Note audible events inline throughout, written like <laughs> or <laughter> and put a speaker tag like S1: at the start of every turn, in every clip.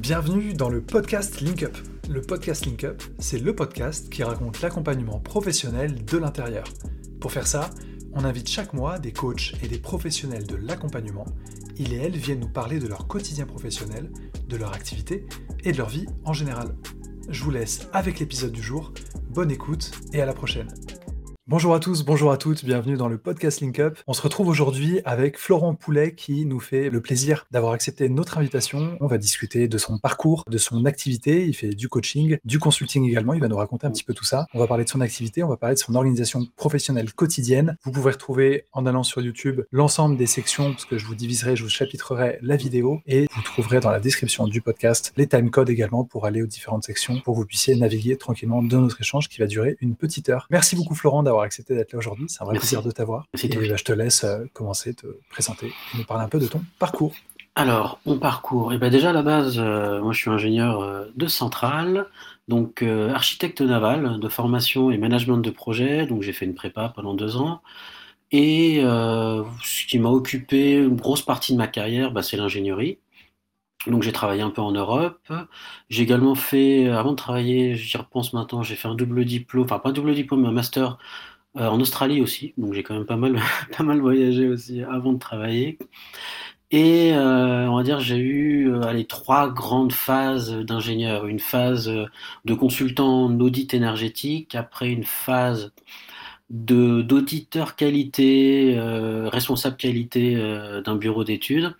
S1: Bienvenue dans le podcast Link Up. Le podcast Link Up, c'est le podcast qui raconte l'accompagnement professionnel de l'intérieur. Pour faire ça, on invite chaque mois des coachs et des professionnels de l'accompagnement. Ils et elles viennent nous parler de leur quotidien professionnel, de leur activité et de leur vie en général. Je vous laisse avec l'épisode du jour. Bonne écoute et à la prochaine. Bonjour à tous, bonjour à toutes, bienvenue dans le podcast Link Up. On se retrouve aujourd'hui avec Florent Poulet qui nous fait le plaisir d'avoir accepté notre invitation. On va discuter de son parcours, de son activité. Il fait du coaching, du consulting également. Il va nous raconter un petit peu tout ça. On va parler de son activité, on va parler de son organisation professionnelle quotidienne. Vous pouvez retrouver en allant sur YouTube l'ensemble des sections parce que je vous diviserai, je vous chapitrerai la vidéo et vous trouverez dans la description du podcast les timecodes également pour aller aux différentes sections pour que vous puissiez naviguer tranquillement dans notre échange qui va durer une petite heure. Merci beaucoup Florent d'avoir accepté d'être là aujourd'hui. C'est un vrai plaisir de t'avoir. Et bah, je te laisse euh, commencer, te présenter, nous parler un peu de ton parcours.
S2: Alors, mon parcours. Et eh ben déjà à la base, euh, moi je suis ingénieur euh, de centrale, donc architecte naval de formation et management de projet. Donc j'ai fait une prépa pendant deux ans. Et ce qui m'a occupé une grosse partie de ma carrière, bah, c'est l'ingénierie. Donc j'ai travaillé un peu en Europe. J'ai également fait, avant de travailler, j'y repense maintenant, j'ai fait un double diplôme, enfin pas un double diplôme, mais un master en Australie aussi, donc j'ai quand même pas mal, <laughs> pas mal voyagé aussi avant de travailler. Et euh, on va dire j'ai eu euh, les trois grandes phases d'ingénieur. Une phase de consultant en audit énergétique, après une phase de d'auditeur qualité, responsable qualité d'un bureau d'études,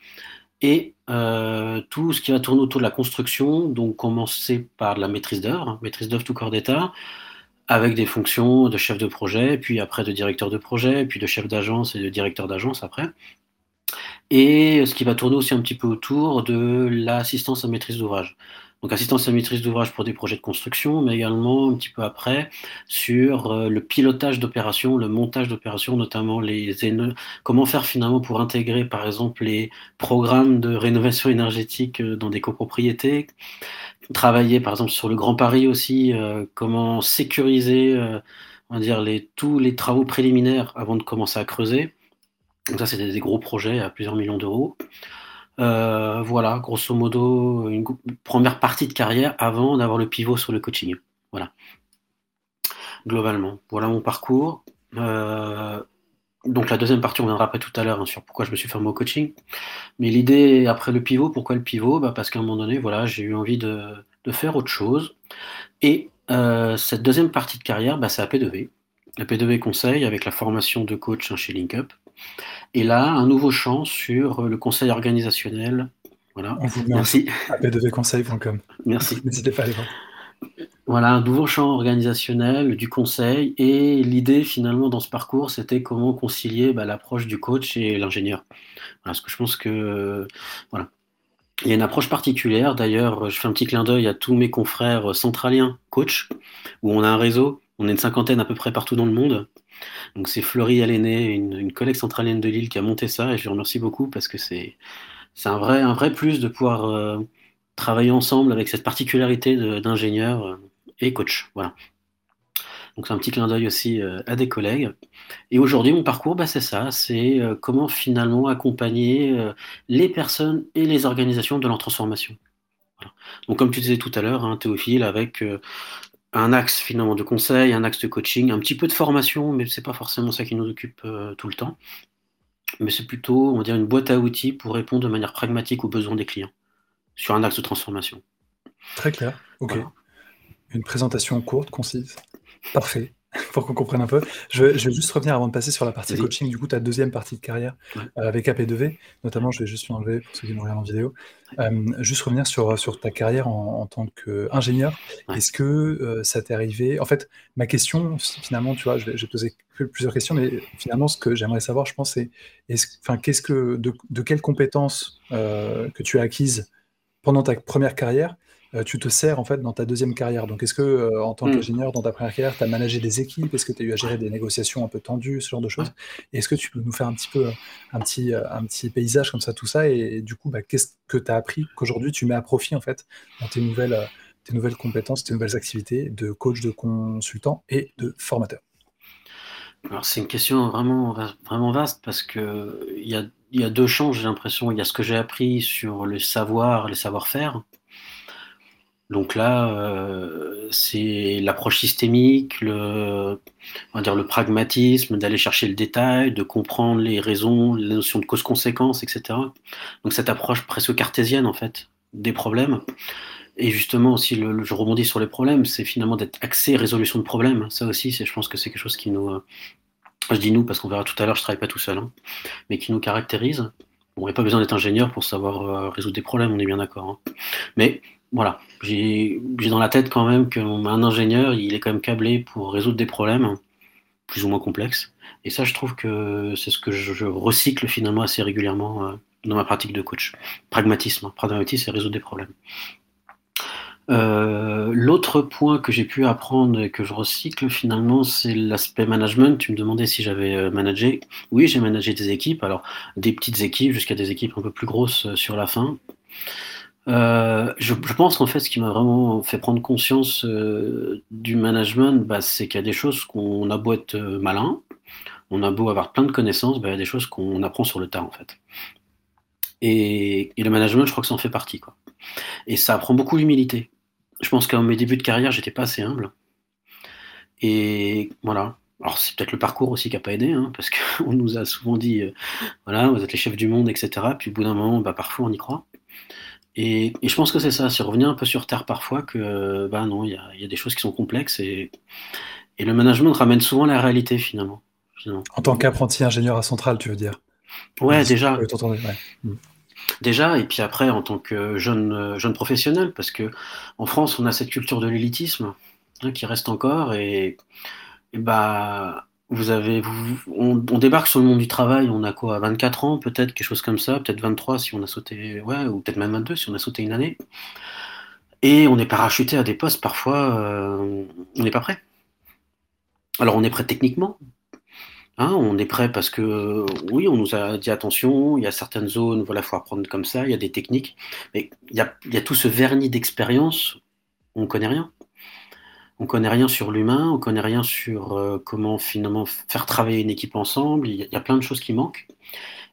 S2: et tout ce qui va tourner autour de la construction, donc commencer par la maîtrise d'œuvre, hein, maîtrise d'œuvre tout corps d'état, avec des fonctions de chef de projet, puis après de directeur de projet, puis de chef d'agence et de directeur d'agence après. Et ce qui va tourner aussi un petit peu autour de l'assistance à maîtrise d'ouvrage. Donc assistance à maîtrise d'ouvrage pour des projets de construction, mais également un petit peu après sur euh, le pilotage d'opérations, le montage d'opérations, notamment les comment faire finalement pour intégrer par exemple les programmes de rénovation énergétique euh, dans des copropriétés, travailler par exemple sur le Grand Paris aussi, euh, comment sécuriser on va dire tous les travaux préliminaires avant de commencer à creuser. Donc ça, c'est des, gros projets à plusieurs millions d'euros. Euh, voilà, grosso modo, une première partie de carrière avant d'avoir le pivot sur le coaching. Voilà. Globalement, voilà mon parcours. Euh, donc la deuxième partie, on viendra après tout à l'heure hein, sur pourquoi je me suis formé au coaching. Mais l'idée après le pivot, pourquoi le pivot? Bah Parce qu'à un moment donné, voilà, j'ai eu envie de, faire autre chose. Et euh, cette deuxième partie de carrière, bah, c'est AP2V. AP2V conseil avec la formation de coach hein, chez LinkUp. Et là, un nouveau champ sur le conseil organisationnel.
S1: Voilà. On vous Merci. conseil.com.
S2: Merci. <laughs>
S1: N'hésitez pas à aller voir.
S2: Voilà, un nouveau champ organisationnel du conseil. Et l'idée, finalement, dans ce parcours, c'était comment concilier bah, l'approche du coach et l'ingénieur. Parce que je pense que. voilà. Il y a une approche particulière. D'ailleurs, je fais un petit clin d'œil à tous mes confrères centraliens coach, où on a un réseau. On est une cinquantaine à peu près partout dans le monde. Donc c'est Fleury Aléné, une, collègue centralienne de Lille qui a monté ça et je lui remercie beaucoup parce que c'est un vrai, un vrai plus de pouvoir euh, travailler ensemble avec cette particularité d'ingénieur euh, et coach. Voilà. Donc c'est un petit clin d'œil aussi euh, à des collègues. Et aujourd'hui, mon parcours, bah, c'est ça, c'est comment finalement accompagner les personnes et les organisations de leur transformation. Donc comme tu disais tout à l'heure, hein, Théophile, avec un axe finalement de conseil, un axe de coaching, un petit peu de formation, mais c'est pas forcément ça qui nous occupe euh, tout le temps. Mais c'est plutôt, on va dire, une boîte à outils pour répondre de manière pragmatique aux besoins des clients sur un axe de transformation.
S1: Très clair. Ok. Une présentation courte, concise. Parfait. <laughs> pour qu'on comprenne un peu. Je vais, juste revenir avant de passer sur la partie coaching, du coup, ta deuxième partie de carrière euh, avec AP2V, notamment, je vais juste l'enlever pour ceux qui nous regardent en vidéo. Euh, juste revenir sur, sur ta carrière en, tant qu'ingénieur. Est-ce que euh, ça t'est arrivé? En fait, ma question, finalement, tu vois, je vais, je poser plusieurs questions, mais finalement, ce que j'aimerais savoir, je pense, c'est qu'est-ce que, de, de quelles compétences que tu as acquises pendant ta première carrière euh, tu te sers en fait dans ta deuxième carrière. Donc, est-ce que euh, en tant mmh. qu'ingénieur dans ta première carrière, tu as managé des équipes? Est-ce que tu as eu à gérer des négociations un peu tendues, ce genre de choses? Est-ce que tu peux nous faire un petit peu un petit, euh, un petit paysage comme ça, tout ça? Et, du coup, bah, qu'est-ce que tu as appris qu'aujourd'hui tu mets à profit en fait dans tes nouvelles, tes nouvelles compétences, tes nouvelles activités de coach, de consultant et de formateur?
S2: Alors c'est une question vraiment, vraiment vaste parce que il y a, y a deux champs, j'ai l'impression. Il y a ce que j'ai appris sur le savoir, le savoir-faire, Donc là, euh, c'est l'approche systémique, le, on va dire le pragmatisme, d'aller chercher le détail, de comprendre les raisons, les notions de cause-conséquence, etc. Donc cette approche presque cartésienne en fait des problèmes. Et justement aussi, le, je rebondis sur les problèmes, c'est finalement d'être axé résolution de problèmes. Ça aussi, je pense que c'est quelque chose qui nous, euh, je dis nous parce qu'on verra tout à l'heure, je travaille pas tout seul, hein, mais qui nous caractérise. On n'a pas besoin d'être ingénieur pour savoir euh, résoudre des problèmes, on est bien d'accord. Hein. Mais voilà, j'ai dans la tête quand même qu'un ingénieur, il est quand même câblé pour résoudre des problèmes plus ou moins complexes. Et ça, je trouve que c'est ce que je, recycle finalement assez régulièrement euh, dans ma pratique de coach. Pragmatisme, hein. pragmatisme, c'est résoudre des problèmes. Euh, l'autre point que j'ai pu apprendre et que je recycle finalement, c'est l'aspect management. Tu me demandais si j'avais euh, managé. Oui, j'ai managé des équipes. Alors, des petites équipes jusqu'à des équipes un peu plus grosses sur la fin. Euh, je, pense qu'en fait, ce qui m'a vraiment fait prendre conscience euh, du management, bah, c'est qu'il y a des choses qu'on a beau être euh, malin, on a beau avoir plein de connaissances, bah, il y a des choses qu'on apprend sur le tas en fait. Et, le management, je crois que ça en fait partie. Quoi. Et ça apprend beaucoup l'humilité. Je pense qu'à mes débuts de carrière, j'étais pas assez humble. Et voilà. Alors c'est peut-être le parcours aussi qui n'a pas aidé, hein, parce qu'on <laughs> nous a souvent dit, voilà, vous êtes les chefs du monde, etc. Puis au bout d'un moment, bah, parfois on y croit. Et, je pense que c'est ça, c'est revenir un peu sur terre parfois que, bah non, il y a, des choses qui sont complexes et, et, le management ramène souvent la réalité finalement.
S1: En tant qu'apprenti ingénieur à Centrale, tu veux dire?
S2: Ouais, déjà. Mm. Déjà, et puis après, en tant que jeune, jeune professionnel, parce que en France, on a cette culture de l'élitisme hein, qui reste encore, et, et bah, vous avez, on, débarque sur le monde du travail, on a quoi, 24 ans peut-être, quelque chose comme ça, peut-être 23 si on a sauté, ou peut-être même 22 si on a sauté une année. Et on est parachuté à des postes, parfois, euh, on n'est pas prêt. Alors on est prêt techniquement, hein, on est prêt parce que, oui, on nous a dit attention, il y a certaines zones, voilà, il faut apprendre comme ça, il y a des techniques, mais il y a, il y a tout ce vernis d'expérience, on ne connaît rien on connaît rien sur l'humain, on connaît rien sur euh, comment finalement faire travailler une équipe ensemble. Il y, a, plein de choses qui manquent.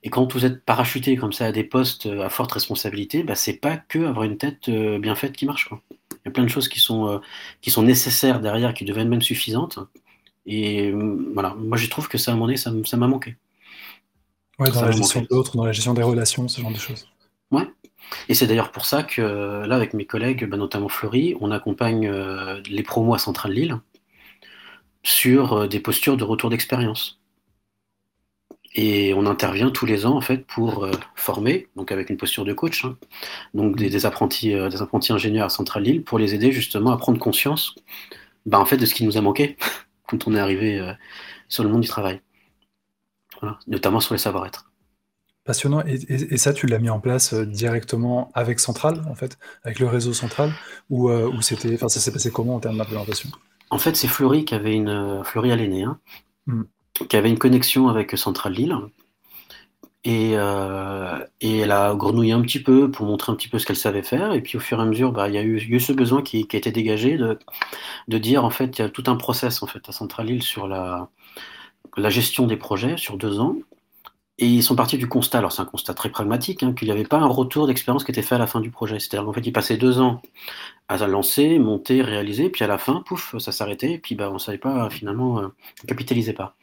S2: Et quand vous êtes parachuté comme ça à des postes euh, à forte responsabilité, bah, c'est pas que avoir une tête euh, bien faite qui marche. Quoi. Il y a plein de choses qui sont, qui sont nécessaires derrière, qui deviennent même suffisantes. Et voilà, moi je trouve que ça, à mon ça m'a manqué.
S1: Ouais, dans la gestion de l'autre, dans la gestion des relations, ce genre de choses.
S2: Ouais, et c'est d'ailleurs pour ça que là, avec mes collègues, bah, notamment Fleury, on accompagne euh, les promos à Centrale Lille sur euh, des postures de retour d'expérience. Et on intervient tous les ans en fait pour euh, former, donc avec une posture de coach, hein, donc des, apprentis, des apprentis ingénieurs à Centrale Lille pour les aider justement à prendre conscience, bah, en fait, de ce qui nous a manqué <laughs> quand on est arrivé sur le monde du travail, notamment sur les savoir-être.
S1: Passionnant. Et, ça, tu l'as mis en place euh, directement avec Central, en fait, avec le réseau Central, ou, euh, c'était, enfin, ça s'est passé comment en termes d'implémentation?
S2: En fait, c'est Fleury qui avait une, euh, Fleury à hein, hmm. qui avait une connexion avec Central Lille. Et, et, elle a grenouillé un petit peu pour montrer un petit peu ce qu'elle savait faire. Et puis au fur et à mesure, bah, il y, a eu, ce besoin qui, qui, a été dégagé de, de dire en fait, il y a tout un process en fait à Central Lille sur la, la gestion des projets sur deux ans. Et ils sont partis du constat, alors c'est un constat très pragmatique, hein, qu'il n'y avait pas un retour d'expérience qui était fait à la fin du projet. C'est-à-dire qu'en fait, ils passaient deux ans à lancer, monter, réaliser, puis à la fin, pouf, ça s'arrêtait, et puis bah, on ne savait pas, finalement, euh, on capitalisait pas.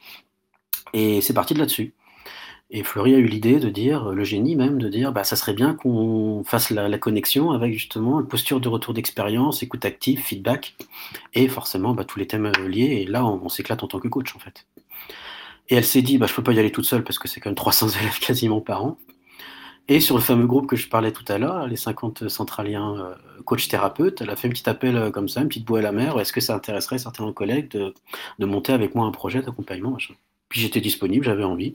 S2: Et c'est parti de là-dessus. Et Fleury a eu l'idée de dire, le génie même, de dire, bah, ça serait bien qu'on fasse la, connexion avec justement une posture de retour d'expérience, écoute active, feedback, et forcément bah, tous les thèmes liés. Et là, on s'éclate en tant que coach, en fait. Et elle s'est dit, bah, je peux pas y aller toute seule parce que c'est quand même 300 <laughs> élèves quasiment par an. Et sur le fameux groupe que je parlais tout à l'heure, les 50 centraliens euh, coach thérapeutes, elle a fait un petit appel euh, comme ça, une petite boue à la mer. Est-ce que ça intéresserait certains collègues de, monter avec moi un projet d'accompagnement Puis j'étais disponible, j'avais envie.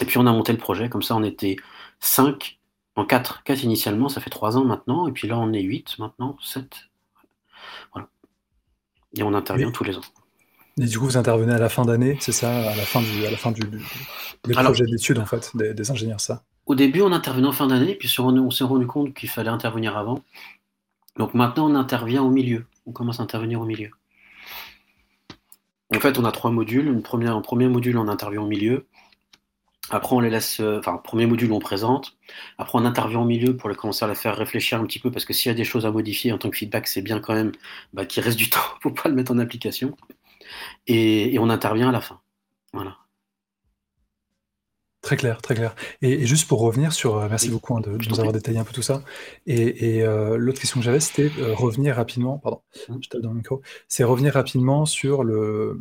S2: Et puis on a monté le projet, comme ça on était 5 en 4, 4 initialement, ça fait 3 ans maintenant, et puis là on est 8 maintenant, 7. Voilà. Et on intervient tous les ans.
S1: Et du coup, vous intervenez à la fin d'année, c'est ça, à la fin du, à la fin du, des projets d'études en fait, des, ingénieurs, ça.
S2: Au début, on intervenait en fin d'année, puis on s'est rendu compte qu'il fallait intervenir avant. Donc maintenant, on intervient au milieu. On commence à intervenir au milieu. En fait, on a trois modules. Une première, un premier module, on intervient au milieu. Après, on les laisse, euh, enfin, premier module, on présente. Après, on intervient au milieu pour les commencer à les faire réfléchir un petit peu, parce que s'il y a des choses à modifier en tant que feedback, c'est bien quand même bah, qu'il reste du <laughs> temps pour pas le mettre en application. Et, et on intervient à la fin. Voilà.
S1: Très clair, très clair. Et, juste pour revenir sur, euh, merci beaucoup hein, de, nous avoir détaillé un peu tout ça. Et, euh, l'autre question que j'avais, c'était euh, revenir rapidement, pardon, mmh. je tape dans le micro, c'est revenir rapidement sur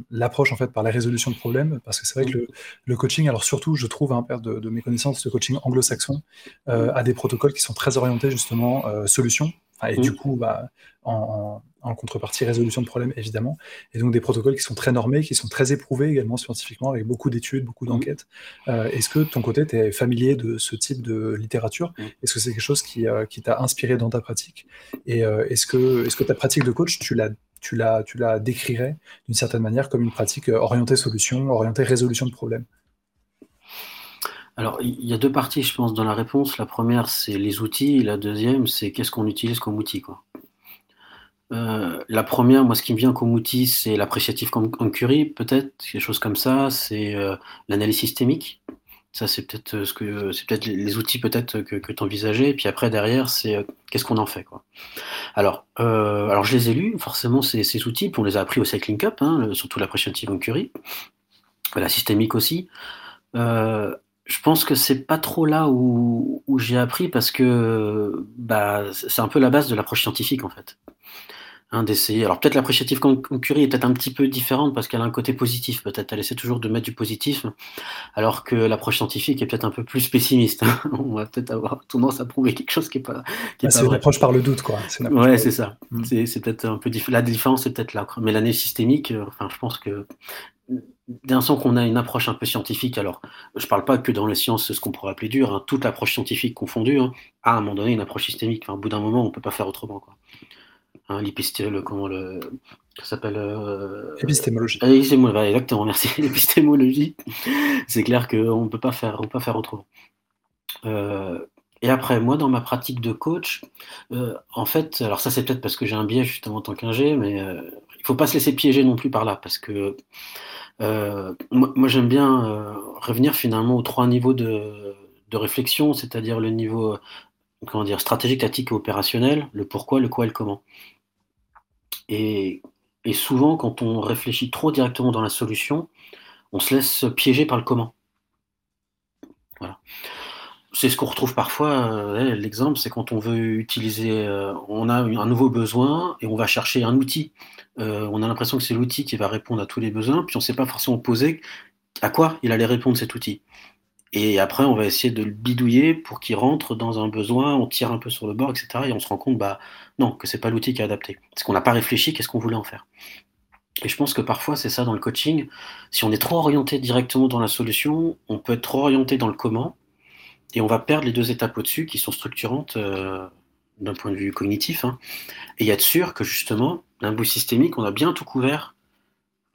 S1: l'approche en fait par la résolution de problèmes, parce que c'est vrai que le, coaching, alors surtout, je trouve, hein, perte de, mes connaissances, le coaching anglo-saxon mmh. a des protocoles qui sont très orientés justement solutions. Et du coup, bah, en, en contrepartie résolution de problèmes évidemment, et donc des protocoles qui sont très normés, qui sont très éprouvés également scientifiquement, avec beaucoup d'études, beaucoup mmh. d'enquêtes. Euh, est-ce que de ton côté, tu es familier de ce type de littérature? Mmh. Est-ce que c'est quelque chose qui, euh, qui t'a inspiré dans ta pratique? Et euh, est-ce que, est que ta pratique de coach, tu la, tu la, tu la décrirais d'une certaine manière comme une pratique orientée solution, orientée résolution de problèmes?
S2: Alors, il y a deux parties, je pense, dans la réponse. La première, c'est les outils, la deuxième, c'est qu'est-ce qu'on utilise comme outil. Quoi. Euh, la première, moi, ce qui me vient comme outil, c'est l'appréciatif curie, peut-être, quelque chose comme ça. C'est euh, l'analyse systémique. Ça, c'est peut-être euh, ce que c'est peut-être les outils peut-être que, tu envisageais. Puis après, derrière, c'est qu'est-ce qu'on en fait, quoi. Alors, je les ai lus, forcément, ces, outils, puis on les a appris au Cycling Cup, hein, surtout l'appréciatif curie, la systémique aussi. Je pense que c'est pas trop là où, où j'ai appris parce que bah, c'est un peu la base de l'approche scientifique en fait. Hein, d'essayer. Alors peut-être l'appréciative Curie est peut-être un petit peu différente parce qu'elle a un côté positif. Peut-être elle essaie toujours de mettre du positif, alors que l'approche scientifique est peut-être un peu plus pessimiste. Hein. On va peut-être avoir tendance à prouver quelque chose qui est pas.
S1: Qui c'est une approche par le doute, quoi.
S2: Ouais, c'est ça. Mm. C'est peut-être un peu. La différence c'est peut-être là. Mais l'année systémique, euh, enfin, je pense que d'un sens qu'on a une approche un peu scientifique, alors je parle pas que dans les sciences, ce qu'on pourrait appeler dur, hein, toute l'approche scientifique confondue, à un moment donné, une approche systémique. Enfin, au bout d'un moment, on peut pas faire autrement, quoi. Hein, l'épistémologie, comment le. Ça s'appelle. Euh,
S1: épistémologie.
S2: Ah, exactement, merci. <laughs> L'épistémologie. C'est clair qu'on ne peut pas faire, on peut pas faire autrement. Euh, et après, moi, dans ma pratique de coach, euh, en fait, alors ça, c'est peut-être parce que j'ai un biais justement en tant qu'ingé, mais il ne faut pas se laisser piéger non plus par là, parce que moi, moi j'aime bien revenir finalement aux trois niveaux de, de réflexion, c'est-à-dire le niveau comment dire, stratégique, tactique et opérationnel, le pourquoi, le quoi et le comment. Et, souvent, quand on réfléchit trop directement dans la solution, on se laisse piéger par le comment. Voilà. C'est ce qu'on retrouve parfois. Euh, l'exemple, c'est quand on veut utiliser, euh, on a un nouveau besoin et on va chercher un outil. Euh, on a l'impression que c'est l'outil qui va répondre à tous les besoins, puis on ne sait pas forcément poser à quoi il allait répondre cet outil. Et après, on va essayer de le bidouiller pour qu'il rentre dans un besoin, on tire un peu sur le bord, etc. Et on se rend compte, bah non, que c'est pas l'outil qui est adapté. Parce qu'on n'a pas réfléchi, qu'est-ce qu'on voulait en faire. Et je pense que parfois, c'est ça dans le coaching. Si on est trop orienté directement dans la solution, on peut être trop orienté dans le comment, et on va perdre les deux étapes au-dessus qui sont structurantes euh, d'un point de vue cognitif. Hein. Et il y a de sûr que justement, d'un bout systémique, on a bien tout couvert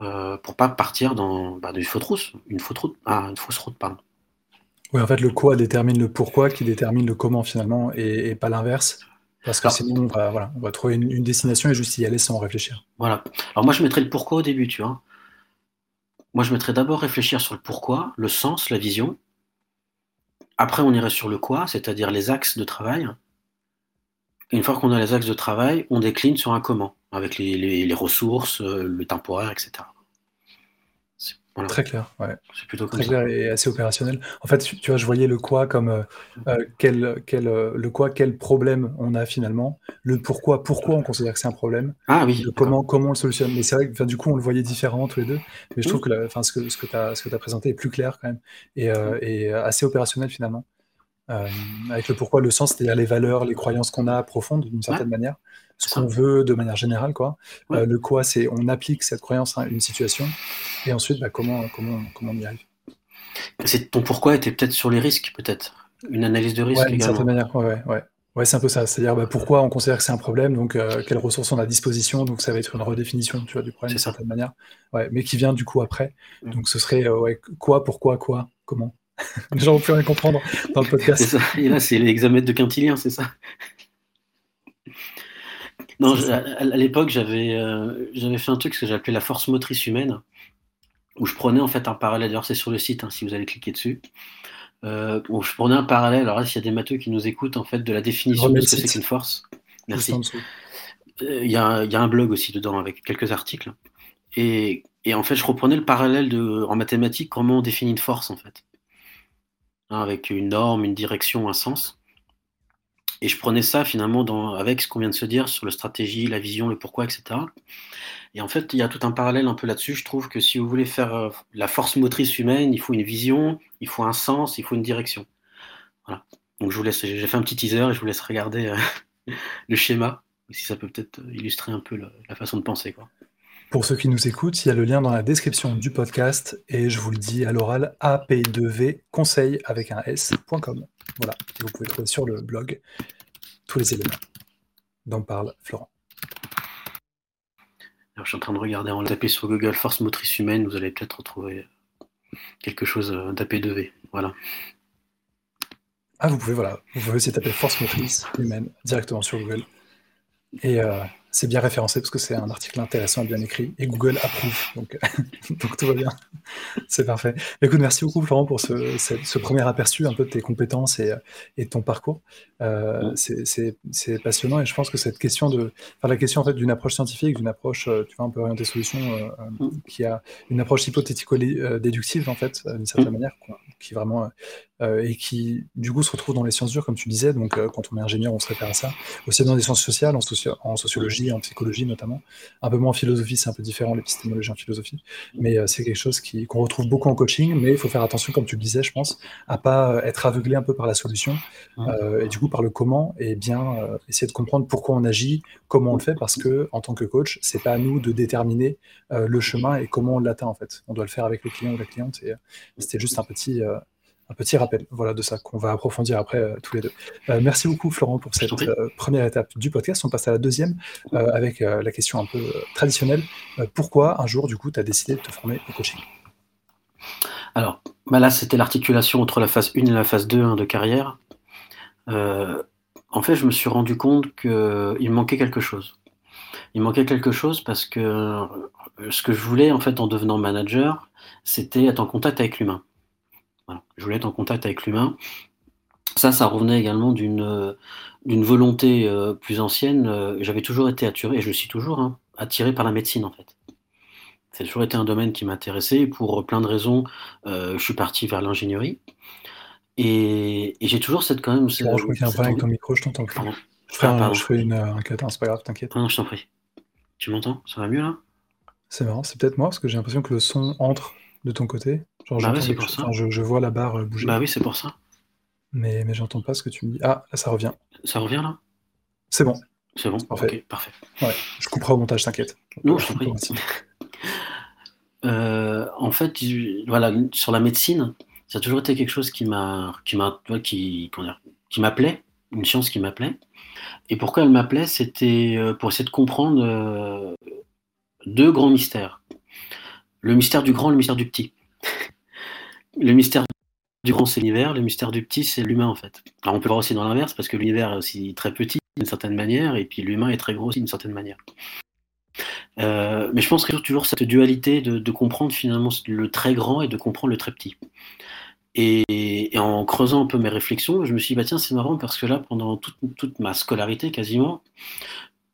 S2: euh, pour pas partir dans bah, une fausse route, une fausse route, ah, une fausse route, pardon.
S1: Oui, en fait, le quoi détermine le pourquoi qui détermine le comment finalement et, pas l'inverse. Parce que sinon, on va, voilà, on va trouver une, destination et juste y aller sans réfléchir.
S2: Voilà. Alors moi, je mettrais le pourquoi au début, tu vois. Moi, je mettrais d'abord réfléchir sur le pourquoi, le sens, la vision. Après, on irait sur le quoi, c'est-à-dire les axes de travail. une fois qu'on a les axes de travail, on décline sur un comment, avec les ressources, euh, le temporaire, etc.
S1: Très clair, ouais. C'est plutôt Très clair et assez opérationnel. En fait, tu vois, je voyais le quoi comme euh, euh, quel, quel, euh, le quoi, quel problème on a finalement, le pourquoi, pourquoi on considère que c'est un problème,
S2: Ah oui,
S1: comment, comment on le solutionne. Mais c'est vrai que du coup, on le voyait différemment tous les deux. Mais je trouve que ce que, ce que tu as, présenté est plus clair quand même et, et assez opérationnel finalement. avec le pourquoi, le sens, c'est-à-dire les valeurs, les croyances qu'on a profondes d'une certaine manière ce qu'on veut de manière générale. Quoi. Euh, le quoi, c'est on applique cette croyance à une situation, et ensuite, bah, comment, comment, comment on y arrive.
S2: C'est ton pourquoi était peut-être sur les risques, peut-être une analyse de risque.
S1: d'une certaine manière, ouais, ouais. Ouais, c'est un peu ça. C'est-à-dire bah, pourquoi on considère que c'est un problème, donc euh, quelles ressources on a à disposition. Donc ça va être une redéfinition tu vois, du problème d'une certaine manière. Ouais, mais qui vient du coup après. Mm. Donc ce serait euh, ouais, quoi, pourquoi, quoi, comment? <laughs> Les gens vont plus rien comprendre dans le <laughs> podcast.
S2: Ça. Et là, c'est l'examen de Quintilien, c'est ça? Non, à, l'époque, j'avais euh, j'avais fait un truc que j'appelais la force motrice humaine. où je prenais en fait un parallèle. D'ailleurs, c'est sur le site, hein, si vous allez cliquer dessus. Euh, où je prenais un parallèle. Alors là, s'il y a des matheux qui nous écoutent, en fait, de la définition de ce que c'est qu'une force. Merci. Euh, il y, a, y, a un blog aussi dedans avec quelques articles. Et, et, en fait, je reprenais le parallèle de, en mathématiques, comment on définit une force, en fait. Hein, avec une norme, une direction, un sens. Et je prenais ça finalement avec ce qu'on vient de se dire sur la stratégie, la vision, le pourquoi, etc. Et en fait, il y a tout un parallèle un peu là-dessus. Je trouve que si vous voulez faire euh, la force motrice humaine, il faut une vision, il faut un sens, il faut une direction. Voilà. Donc je vous laisse, j'ai fait un petit teaser et je vous laisse regarder euh, <laughs> le schéma, si ça peut peut-être illustrer un peu la, façon de penser. Quoi.
S1: Pour ceux qui nous écoutent, il y a le lien dans la description du podcast et je vous le dis à l'oral ap2v conseil avec un s.com. Voilà, vous pouvez trouver sur le blog tous les éléments dont parle Florent.
S2: Alors, je suis en train de regarder, en taper sur Google force motrice humaine, vous allez peut-être retrouver quelque chose d'AP2V. Voilà.
S1: Ah, vous pouvez, voilà, vous pouvez aussi taper force motrice humaine directement sur Google. Et euh, c'est bien référencé parce que c'est un article intéressant et bien écrit. Et Google approuve, donc, <laughs> donc tout va bien. c'est parfait. Écoute, merci beaucoup Florent pour ce, premier aperçu un peu de tes compétences et, et de ton parcours. Euh, c'est passionnant et je pense que cette question de, enfin, la question en fait d'une approche scientifique, d'une approche, euh, tu vois, un peu orientée solution, euh, qui a une approche hypothético-déductive en fait, d'une certaine manière, qui vraiment et qui du coup se retrouve dans les sciences dures, comme tu disais. Donc, quand on est ingénieur, on se réfère à ça. Aussi dans les sciences sociales, en, en sociologie, en psychologie notamment. Un peu moins en philosophie, c'est un peu différent l'épistémologie en philosophie, mais c'est quelque chose qu'on retrouve beaucoup en coaching. Mais il faut faire attention, comme tu le disais, je pense, à pas être aveuglé un peu par la solution et du coup par le comment et bien euh, essayer de comprendre pourquoi on agit, comment on le fait, parce que en tant que coach, c'est pas à nous de déterminer euh, le chemin et comment on l'atteint en fait. On doit le faire avec le client ou la cliente. Et euh, c'était juste un petit un petit rappel voilà, de ça qu'on va approfondir après tous les deux. merci beaucoup Florent pour cette première étape du podcast. On passe à la deuxième avec la question un peu traditionnelle. pourquoi un jour du coup tu as décidé de te former au coaching?
S2: Alors bah là c'était l'articulation entre la phase 1 et la phase 2 hein, de carrière. Euh, en fait, je me suis rendu compte qu'il manquait quelque chose. Il manquait quelque chose parce que euh, ce que je voulais, en fait, en devenant manager, c'était être en contact avec l'humain. Je voulais être en contact avec l'humain. Ça, ça revenait également d'une d'une volonté euh, plus ancienne. J'avais toujours été attiré, et je le suis toujours, hein, attiré par la médecine, en fait. Ça a toujours été un domaine qui m'intéressait. Pour plein de raisons, je suis parti vers l'ingénierie. Et, j'ai toujours cette quand même.
S1: je crois qu'il y a un problème avec ton micro, je t'entends plus. Je ah, je ferai une, un c'est pas grave, t'inquiète.
S2: non, je t'en prie. Tu m'entends? Ça va mieux là?
S1: C'est marrant, c'est peut-être moi parce que j'ai l'impression que le son entre de ton côté.
S2: Genre, bah c'est pour ça.
S1: je, je, vois la barre bouger.
S2: Bah oui, c'est pour ça.
S1: Mais, mais j'entends pas ce que tu me dis. Ah, là, ça revient.
S2: Ça revient là?
S1: C'est bon.
S2: C'est bon, parfait. parfait.
S1: Ouais, je couperai au montage, t'inquiète.
S2: Non, je prie. <laughs> euh, en fait, voilà, sur la médecine, ça a toujours été quelque chose qui m'a, qui m'a, qui, qui m'appelait, une science qui m'appelait. Et pourquoi elle m'appelait, c'était euh, pour essayer de comprendre euh, deux grands mystères. Le mystère du grand, le mystère du petit. <laughs> le mystère du grand, c'est l'univers, le mystère du petit, c'est l'humain en fait. Alors on peut voir aussi dans l'inverse, parce que l'univers est aussi très petit d'une certaine manière, et puis l'humain est très gros aussi d'une certaine manière. Euh, mais je pense que toujours cette dualité de, de, comprendre finalement le très grand et de comprendre le très petit. Et, en creusant un peu mes réflexions, je me suis dit, bah tiens, c'est marrant parce que là, pendant toute, ma scolarité quasiment,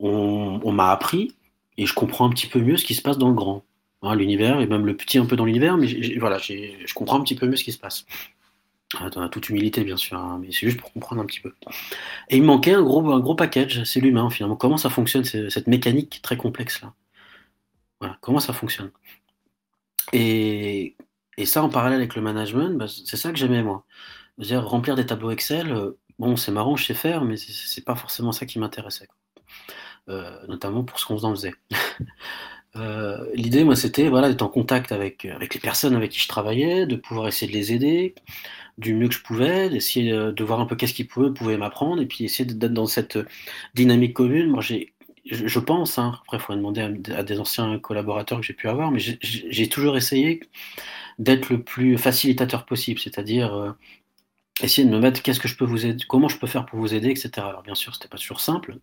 S2: on, m'a appris et je comprends un petit peu mieux ce qui se passe dans le grand. Hein, l'univers, et même le petit un peu dans l'univers, mais voilà, je comprends un petit peu mieux ce qui se passe. Dans toute humilité, bien sûr, hein, mais c'est juste pour comprendre un petit peu. Et il manquait un gros, un gros package, c'est l'humain finalement. Comment ça fonctionne, cette mécanique très complexe là? Comment ça fonctionne? Et et ça, en parallèle avec le management, bah, c'est ça que j'aimais moi. dire remplir des tableaux Excel, euh, bon, c'est marrant, je sais faire, mais c'est pas forcément ça qui m'intéressait. Euh, notamment pour ce qu'on faisait. <laughs> euh, L'idée, moi, c'était voilà, d'être en contact avec, avec les personnes avec qui je travaillais, de pouvoir essayer de les aider du mieux que je pouvais, d'essayer euh, de voir un peu qu'est-ce qu'ils pouvaient, pouvaient m'apprendre, et puis essayer d'être dans cette dynamique commune. Moi, j'ai je, pense, hein, après il faudrait demander à, des anciens collaborateurs que j'ai pu avoir, mais j'ai toujours essayé d'être le plus facilitateur possible, c'est-à-dire euh, essayer de me mettre qu'est-ce que je peux vous aider, comment je peux faire pour vous aider, etc. Alors bien sûr, c'était pas toujours simple.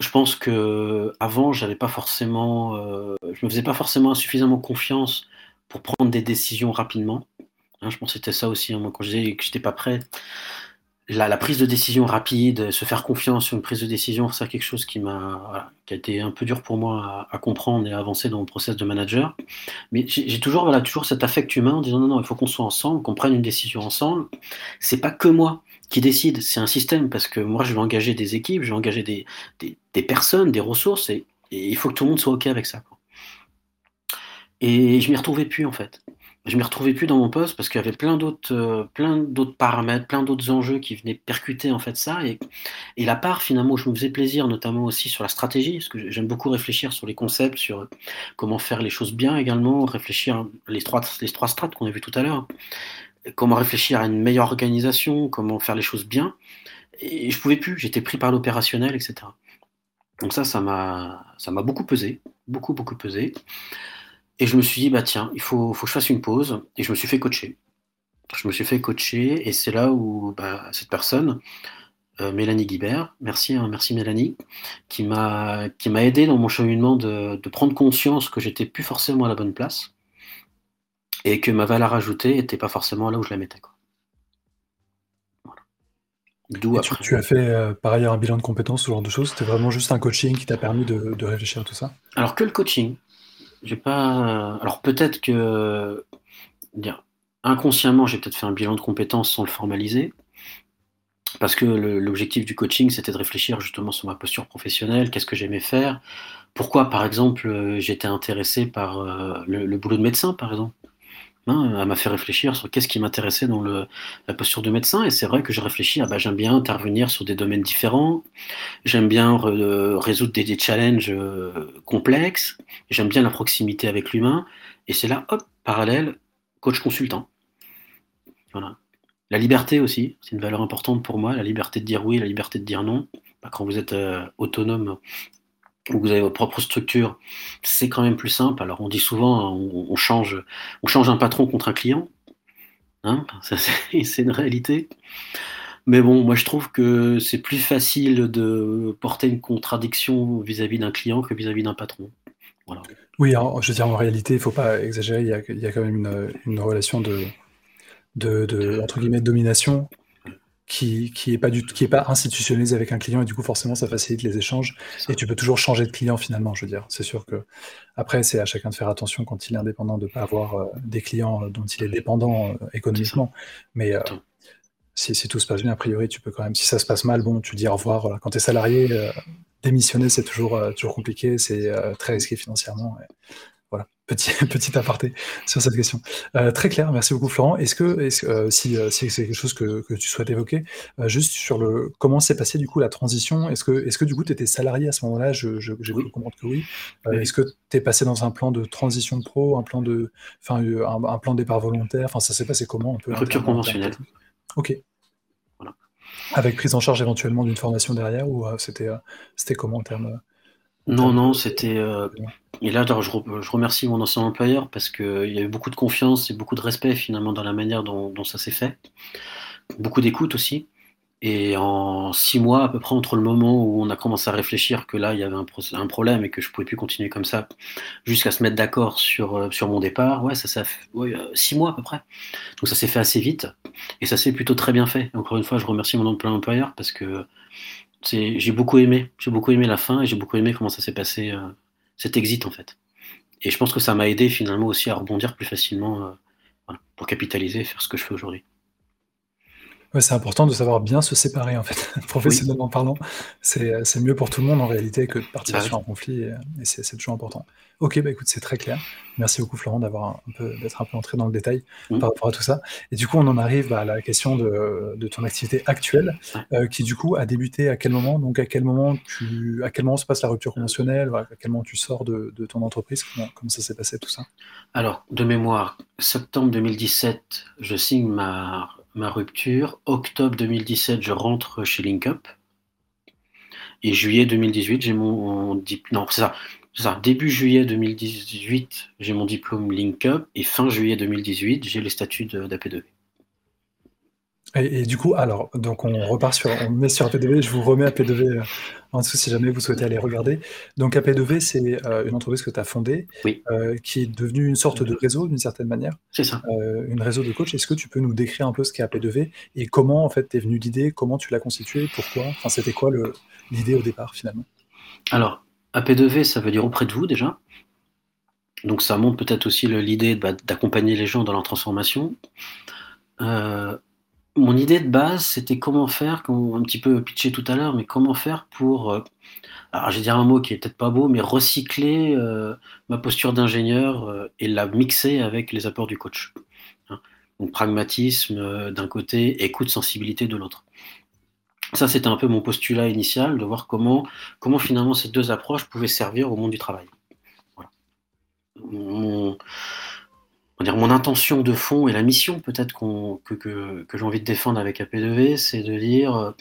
S2: Je pense que avant, j'avais pas forcément, euh, je me faisais pas forcément suffisamment confiance pour prendre des décisions rapidement. Hein, je pense que c'était ça aussi, hein, moi, quand je disais que j'étais pas prêt. La, la, prise de décision rapide, se faire confiance sur une prise de décision, c'est quelque chose qui m'a, qui a été un peu dur pour moi à, comprendre et à avancer dans mon process de manager. Mais j'ai toujours, voilà, toujours cet affect humain en disant non, non, il faut qu'on soit ensemble, qu'on prenne une décision ensemble. C'est pas que moi qui décide, c'est un système parce que moi, je vais engager des équipes, je vais engager des, des, personnes, des ressources et, il faut que tout le monde soit ok avec ça. Et je m'y retrouvais plus en fait je m'y retrouvais plus dans mon poste parce qu'il y avait plein d'autres, euh, plein d'autres paramètres, plein d'autres enjeux qui venaient percuter en fait ça. Et, et la part finalement où je me faisais plaisir, notamment aussi sur la stratégie, parce que j'aime beaucoup réfléchir sur les concepts, sur comment faire les choses bien également, réfléchir les trois, les trois strates qu'on a vu tout à l'heure, comment réfléchir à une meilleure organisation, comment faire les choses bien. Et je pouvais plus, j'étais pris par l'opérationnel, etc. Donc ça, ça m'a, ça m'a beaucoup pesé, beaucoup beaucoup pesé. Et je me suis dit, bah tiens, il faut, faut que je fasse une pause. Et je me suis fait coacher. Je me suis fait coacher et c'est là où bah, cette personne, euh, Mélanie Guibert, merci, hein, merci Mélanie, qui m'a qui m'a aidé dans mon cheminement de, de prendre conscience que j'étais plus forcément à la bonne place et que ma valeur ajoutée n'était pas forcément là où je la mettais. Quoi.
S1: Voilà. D'où après. Tu, tu, as fait euh, par ailleurs un bilan de compétences, ce genre de choses. C'était vraiment juste un coaching qui t'a permis de, de réfléchir à tout ça?
S2: Alors que le coaching, j'ai pas. Alors peut-être que dire, inconsciemment, j'ai peut-être fait un bilan de compétences sans le formaliser. Parce que l'objectif du coaching, c'était de réfléchir justement sur ma posture professionnelle, qu'est-ce que j'aimais faire, pourquoi, par exemple, j'étais intéressé par euh, le, le, boulot de médecin, par exemple. Hein, elle m'a fait réfléchir sur qu'est-ce qui m'intéressait dans la posture de médecin. Et c'est vrai que j'ai réfléchi, ah bah, j'aime bien intervenir sur des domaines différents, j'aime bien re, résoudre des, des challenges euh, complexes, j'aime bien la proximité avec l'humain. Et c'est là, hop, parallèle, coach consultant. Voilà. La liberté aussi, c'est une valeur importante pour moi, la liberté de dire oui, la liberté de dire non. Bah, quand vous êtes euh, autonome où vous avez votre propre structure, c'est quand même plus simple. Alors on dit souvent, on, on change, on change un patron contre un client. Hein <laughs> c'est une réalité. Mais bon, moi je trouve que c'est plus facile de porter une contradiction vis-à-vis d'un client que vis-à-vis d'un patron.
S1: Oui, alors, je veux dire, en réalité, il ne faut pas exagérer, il y, a, quand même une, relation de, de, entre guillemets, de domination qui, qui est pas du qui est pas institutionnalisé avec un client et du coup forcément ça facilite les échanges et tu peux toujours changer de client finalement je veux dire. C'est sûr que après c'est à chacun de faire attention quand il est indépendant de pas avoir euh, des clients euh, dont il est dépendant euh, économiquement. Mais euh, si, si, tout se passe bien a priori tu peux quand même si ça se passe mal bon tu dis au revoir voilà. quand tu es salarié démissionner c'est toujours toujours compliqué c'est très risqué financièrement et, voilà, petit, <laughs> petit aparté sur cette question. Euh, très clair, merci beaucoup Florent. Est-ce que, est euh, si, euh, si c'est quelque chose que, que, tu souhaites évoquer, juste sur le comment s'est passé du coup la transition? Est-ce que, est que du coup tu étais salarié à ce moment-là? J'ai je, je, oui. comprendre que oui. oui. Est-ce que tu es passé dans un plan de transition de pro, un plan de, enfin, un, un, plan de départ volontaire? Enfin, ça s'est passé comment un peu
S2: Rupture conventionnelle.
S1: Ok. Voilà. Avec prise en charge éventuellement d'une formation derrière ou c'était c'était comment en termes
S2: non, non, c'était. Euh... Et là, je, je, remercie mon ancien employeur parce qu'il y a eu beaucoup de confiance et beaucoup de respect finalement dans la manière dont, dont ça s'est fait. Beaucoup d'écoute aussi. Et en six mois, à peu près, entre le moment où on a commencé à réfléchir que là, il y avait un, un problème et que je pouvais plus continuer comme ça, jusqu'à se mettre d'accord sur, euh, sur mon départ, ouais, ça s'est ouais, euh, six mois à peu près. Donc ça s'est fait assez vite et ça s'est plutôt très bien fait. Encore une fois, je remercie mon employeur parce que j'ai beaucoup aimé, j'ai beaucoup aimé la fin et j'ai beaucoup aimé comment ça s'est passé, euh, cet exit en fait. Et je pense que ça m'a aidé finalement aussi à rebondir plus facilement euh, voilà, pour capitaliser et faire ce que je fais aujourd'hui.
S1: Ouais, c'est important de savoir bien se séparer en fait, <laughs> professionnellement oui. parlant. C'est mieux pour tout le monde en réalité que de partir sur un conflit et, et c'est toujours important. Ok, bah écoute, c'est très clair. Merci beaucoup Florent d'avoir un peu d'être un peu entré dans le détail mmh. par rapport à tout ça. Et du coup, on en arrive bah, à la question de, de ton activité actuelle, euh, qui du coup a débuté à quel moment? Donc à quel moment tu, à quel moment se passe la rupture conventionnelle? À quel moment tu sors de, de ton entreprise? Comment, comment ça s'est passé tout ça?
S2: Alors, de mémoire, septembre 2017, je signe ma ma rupture. Octobre 2017, je rentre chez LinkUp. Et juillet 2018, j'ai mon diplôme. Non, c'est ça. Ça. Début juillet 2018, j'ai mon diplôme LinkUp. Et fin juillet 2018, j'ai les statuts d'AP2V.
S1: Et, et, du coup, alors, donc on repart sur, on met sur AP2V, je vous remets AP2V en dessous si jamais vous souhaitez aller regarder. Donc AP2V, c'est une entreprise que tu as fondée, qui est devenue une sorte de réseau d'une certaine manière.
S2: C'est ça.
S1: une réseau de coach. Est-ce que tu peux nous décrire un peu ce qu'est AP2V et comment en fait t'es venu l'idée, comment tu l'as constitué, pourquoi? Enfin, c'était quoi l'idée au départ finalement?
S2: Alors, AP2V, ça veut dire auprès de vous déjà. Donc ça montre peut-être aussi l'idée bah, d'accompagner les gens dans leur transformation. Euh, mon idée de base, c'était comment faire, un petit peu pitché tout à l'heure, mais comment faire pour, euh, alors je vais dire un mot qui est peut-être pas beau, mais recycler euh, ma posture d'ingénieur et la mixer avec les apports du coach. Hein. Donc pragmatisme d'un côté, écoute, sensibilité de l'autre. Ça, c'était un peu mon postulat initial, de voir comment, comment finalement ces deux approches pouvaient servir au monde du travail mon, intention de fond et la mission peut-être que, j'ai envie de défendre avec AP2V, c'est de dire euh,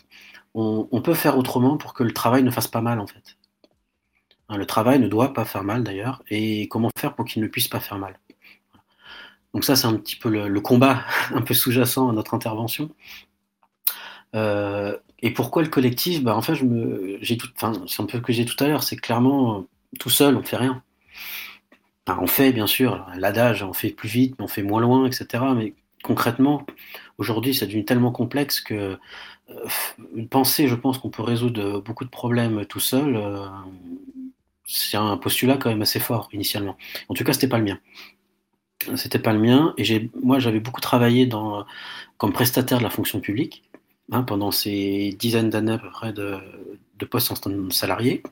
S2: on, peut faire autrement pour que le travail ne fasse pas mal en fait. Hein, le travail ne doit pas faire mal d'ailleurs, et comment faire pour qu'il ne puisse pas faire mal. Donc ça c'est un petit peu le, combat <laughs> un peu sous-jacent à notre intervention. Euh, et pourquoi le collectif? Bah, En fait, je me, j'ai tout, enfin, c'est un peu ce que j'ai tout à l'heure, c'est clairement tout seul, on fait rien on fait, bien sûr, l'adage, on fait plus vite, on fait moins loin, etc. Mais concrètement, aujourd'hui, c'est devenu tellement complexe que euh, penser, je pense, qu'on peut résoudre beaucoup de problèmes tout seul, euh, c'est un postulat quand même assez fort initialement. En tout cas, c'était pas le mien. C'était pas le mien. Et moi, j'avais beaucoup travaillé comme prestataire de la fonction publique hein, pendant ces dizaines d'années à peu près de, de postes en salarié.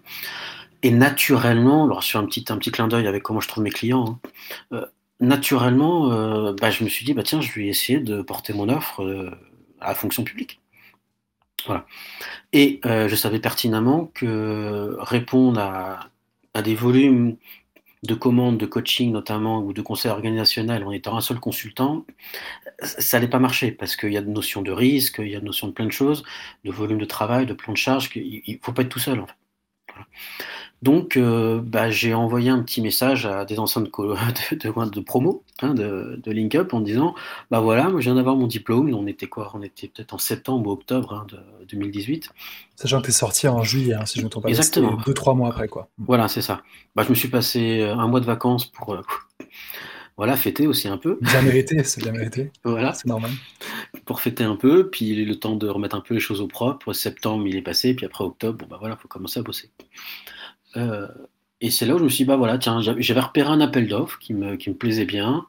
S2: Et naturellement, alors je un petit, un petit clin d'œil avec comment je trouve mes clients, hein, euh, naturellement, euh, bah, je me suis dit, bah, tiens, je vais essayer de porter mon offre euh, à la fonction publique. Voilà. Et je savais pertinemment que répondre à, des volumes de commandes, de coaching notamment, ou de conseils organisationnels en étant un seul consultant, ça n'allait pas marcher parce qu'il y a de notions de risque, il y a de notions de plein de choses, de volume de travail, de plan de charge, il ne faut pas être tout seul en fait. Voilà. Donc, euh, bah, j'ai envoyé un petit message à des anciens de, <laughs> de, promo hein, de, de LinkUp en disant Bah voilà, moi je viens d'avoir mon diplôme. On était quoi? On était peut-être en septembre ou octobre hein, de 2018.
S1: Sachant que tu es sorti en juillet, hein, si je ne me trompe pas.
S2: Exactement.
S1: Deux, trois mois après, quoi.
S2: Voilà, c'est ça. Bah, je me suis passé euh, un mois de vacances pour. Euh, voilà, fêter aussi un peu. <laughs>
S1: Bien mérité, c'est bien mérité.
S2: voilà.
S1: C'est normal.
S2: Pour fêter un peu, puis le temps de remettre un peu les choses au propre. Septembre, il est passé, puis après octobre, bon bah voilà, faut commencer à bosser. Euh, et c'est là où je me suis dit, bah voilà, tiens, j'avais repéré un appel d'offres qui me, qui me plaisait bien.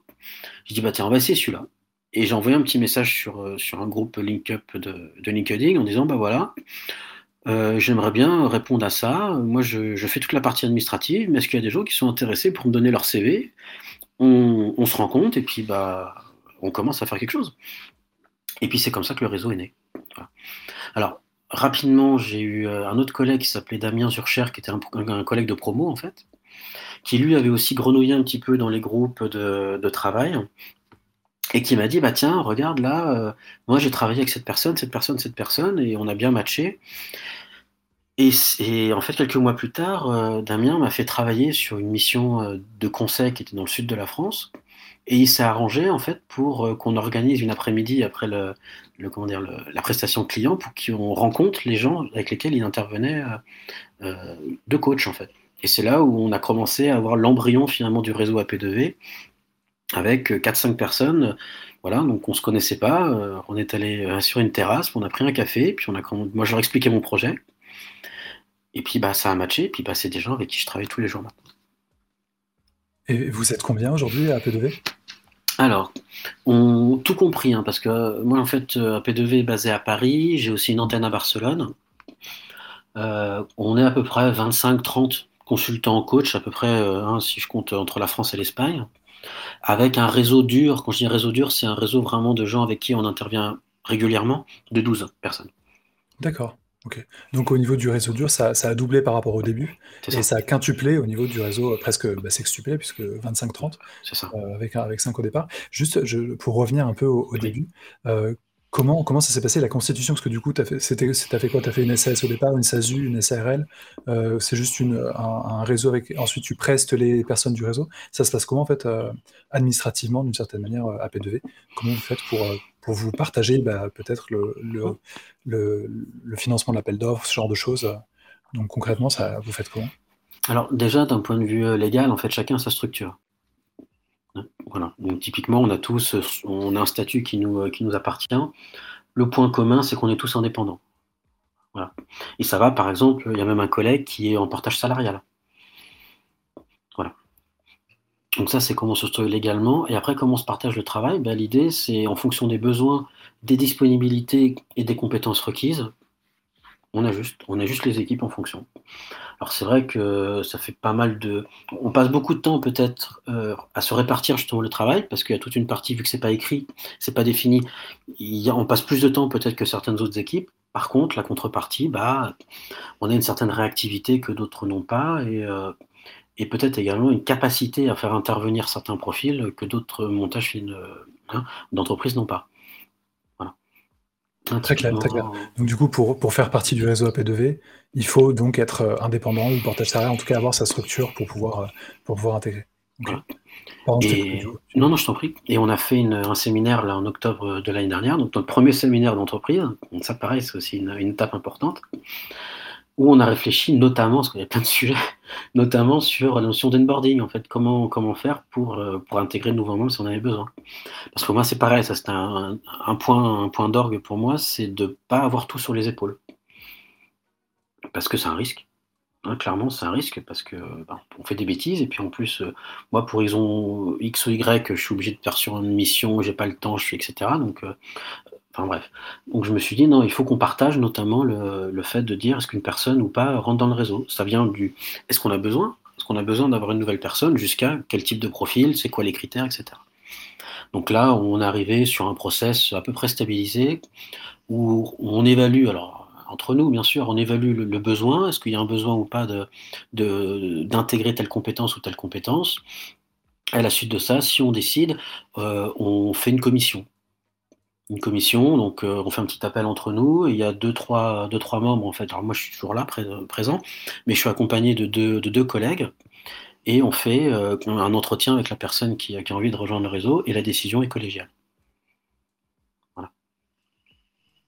S2: Je dis, bah tiens, on va essayer celui-là. Et j'ai envoyé un petit message sur, euh, sur un groupe LinkUp de, de LinkedIn en disant, bah voilà, euh, j'aimerais bien répondre à ça. Moi, je, je, fais toute la partie administrative, mais est-ce qu'il y a des gens qui sont intéressés pour me donner leur CV on, se rend compte et puis bah, on commence à faire quelque chose. Et puis c'est comme ça que le réseau est né. Alors, rapidement, j'ai eu euh, un autre collègue qui s'appelait Damien Zurcher, qui était un, collègue de promo en fait, qui lui avait aussi grenouillé un petit peu dans les groupes de, travail et qui m'a dit bah tiens regarde là euh, moi j'ai travaillé avec cette personne cette personne cette personne et on a bien matché et, en fait quelques mois plus tard euh, Damien m'a fait travailler sur une mission de conseil qui était dans le sud de la France et il s'est arrangé en fait pour qu'on organise une après-midi après le, comment dire, la prestation client pour qu'on rencontre les gens avec lesquels il intervenait euh, euh, de coach en fait. Et c'est là où on a commencé à avoir l'embryon finalement du réseau AP2V avec 4-5 personnes. Voilà, donc on se connaissait pas. on est allé sur une terrasse, on a pris un café, puis on a, moi je leur expliquais mon projet. Et puis bah, ça a matché, et puis bah, c'est des gens avec qui je travaille tous les jours maintenant.
S1: Et vous êtes combien aujourd'hui à AP2V
S2: alors, on, tout compris, hein, parce que euh, moi, en fait, euh, AP2V est basé à Paris, j'ai aussi une antenne à Barcelone. Euh, on est à peu près 25-30 consultants coach, à peu près, hein, si je compte entre la France et l'Espagne, avec un réseau dur. Quand je dis réseau dur, c'est un réseau vraiment de gens avec qui on intervient régulièrement, de 12 personnes.
S1: D'accord. Donc au niveau du réseau dur, ça, a doublé par rapport au début, et ça. a quintuplé au niveau du réseau, euh, presque bah, sextuplé, puisque 25-30, euh, avec, avec 5 au départ. Juste pour revenir un peu au, début, euh, comment, ça s'est passé la constitution Parce que du coup, tu as, fait, quoi? Tu as fait une SAS au départ, une SASU, une SARL C'est juste un, réseau avec. Ensuite, tu prestes les personnes du réseau. Ça se passe comment en fait, administrativement, d'une certaine manière, à P2V Comment vous faites pour vous partager bah, peut-être le, financement de l'appel d'offres, ce genre de choses, Donc concrètement, ça, vous faites comment?
S2: Alors déjà, d'un point de vue légal, en fait, chacun a sa structure. Voilà. Donc typiquement, on a tous, on a un statut qui nous, qui nous appartient. Le point commun, c'est qu'on est tous indépendants. Voilà. Et ça va, par exemple, il y a même un collègue qui est en portage salarial. Voilà. Donc ça, c'est comment on se structure légalement. Et après, comment on se partage le travail? Ben, L'idée, c'est en fonction des besoins, des disponibilités et des compétences requises, on ajuste, on ajuste les équipes en fonction. Alors c'est vrai que ça fait pas mal de... On passe beaucoup de temps peut-être euh, à se répartir justement le travail, parce qu'il y a toute une partie, vu que c'est pas écrit, c'est pas défini, on passe plus de temps peut-être que certaines autres équipes. Par contre, la contrepartie, bah, on a une certaine réactivité que d'autres n'ont pas, et, euh, peut-être également une capacité à faire intervenir certains profils que d'autres montages hein, d'entreprises n'ont pas.
S1: Très clair, très clair. Donc du coup, pour, pour faire partie du réseau AP2V, il faut donc être euh, indépendant ou portage salarial, en tout cas avoir sa structure pour pouvoir, euh, pour pouvoir intégrer.
S2: non, non, je t'en prie. Et on a fait un séminaire là en octobre de l'année dernière, donc notre premier séminaire d'entreprise. Donc ça, pareil, c'est aussi une, une, étape importante où on a réfléchi notamment, parce qu'il y a plein de <laughs> sujets, notamment sur la notion d'onboarding, en fait, comment, faire pour, euh, pour intégrer de nouveaux membres si on avait besoin. Parce que moi, c'est pareil, ça c'est point, un point d'orgue pour moi, c'est de ne pas avoir tout sur les épaules. Parce que c'est un risque. Hein, clairement, c'est un risque parce que ben, on fait des bêtises et puis en plus, euh, moi pour raison X ou Y, je suis obligé de faire sur une mission, j'ai pas le temps, je suis etc. Donc euh, Enfin bref. Donc je me suis dit, non, il faut qu'on partage notamment le, fait de dire est-ce qu'une personne ou pas rentre dans le réseau. Ça vient du est-ce qu'on a besoin? Est-ce qu'on a besoin d'avoir une nouvelle personne? Jusqu'à quel type de profil? C'est quoi les critères, etc. Donc là, on est arrivé sur un process à peu près stabilisé où on évalue, alors entre nous bien sûr, on évalue le, besoin, est-ce qu'il y a un besoin ou pas d'intégrer de, telle compétence ou telle compétence? À la suite de ça, si on décide, euh, on fait une commission une commission, donc euh, on fait un petit appel entre nous, il y a deux trois, deux, trois membres en fait. Alors moi je suis toujours là, présent, mais je suis accompagné de deux, de deux collègues, et on fait euh, un entretien avec la personne qui, qui, a envie de rejoindre le réseau, et la décision est collégiale.
S1: Voilà.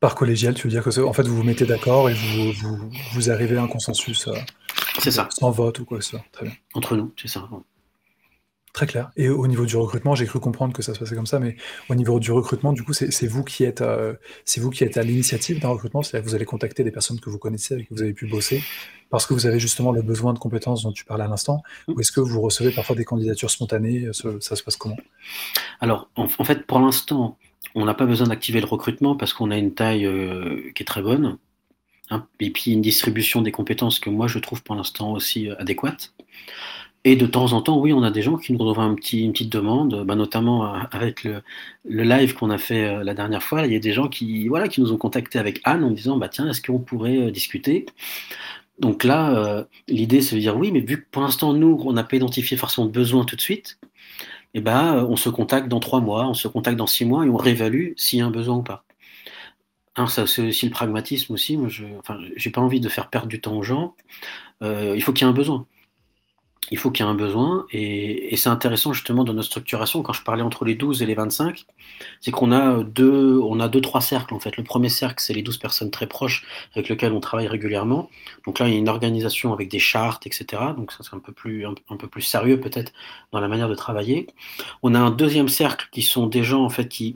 S1: Par collégial, tu veux dire que en fait vous vous mettez d'accord et vous, vous, vous, arrivez à un consensus euh,
S2: c'est ça.
S1: sans vote ou quoi que ce soit. Très bien.
S2: Entre nous, c'est ça.
S1: Très clair. Et au niveau du recrutement, j'ai cru comprendre que ça se passait comme ça, mais au niveau du recrutement, du coup, c'est vous qui êtes, euh, c'est vous qui êtes à l'initiative d'un recrutement, c'est-à-dire que vous allez contacter des personnes que vous connaissez, avec qui vous avez pu bosser, parce que vous avez justement le besoin de compétences dont tu parlais à l'instant, mmh. ou est-ce que vous recevez parfois des candidatures spontanées Ça se passe comment?
S2: Alors, en, fait, pour l'instant, on n'a pas besoin d'activer le recrutement parce qu'on a une taille euh, qui est très bonne, hein, et puis une distribution des compétences que moi je trouve pour l'instant aussi euh, adéquate. Et de temps en temps, oui, on a des gens qui nous envoient un petit, une petite demande, bah, notamment euh, avec le, live qu'on a fait la dernière fois. Il y a des gens qui, voilà, qui nous ont contacté avec Anne en disant bah, Tiens, est-ce qu'on pourrait discuter? Donc là, l'idée, c'est de dire Oui, mais vu que pour l'instant, nous, on n'a pas identifié forcément de besoin tout de suite, eh ben, on se contacte dans trois mois, on se contacte dans six mois et on réévalue s'il y a un besoin ou pas. Hein, ça, c'est aussi le pragmatisme aussi. Moi, je n'ai pas envie de faire perdre du temps aux gens. il faut qu'il y ait un besoin il faut qu'il y ait un besoin. Et, c'est intéressant justement dans notre structuration, quand je parlais entre les 12 et les 25, c'est qu'on a deux, on a deux, trois cercles en fait. Le premier cercle, c'est les 12 personnes très proches avec lesquelles on travaille régulièrement. Donc là, il y a une organisation avec des chartes, etc. Donc ça, c'est un un, peu plus sérieux peut-être dans la manière de travailler. On a un deuxième cercle qui sont des gens en fait qui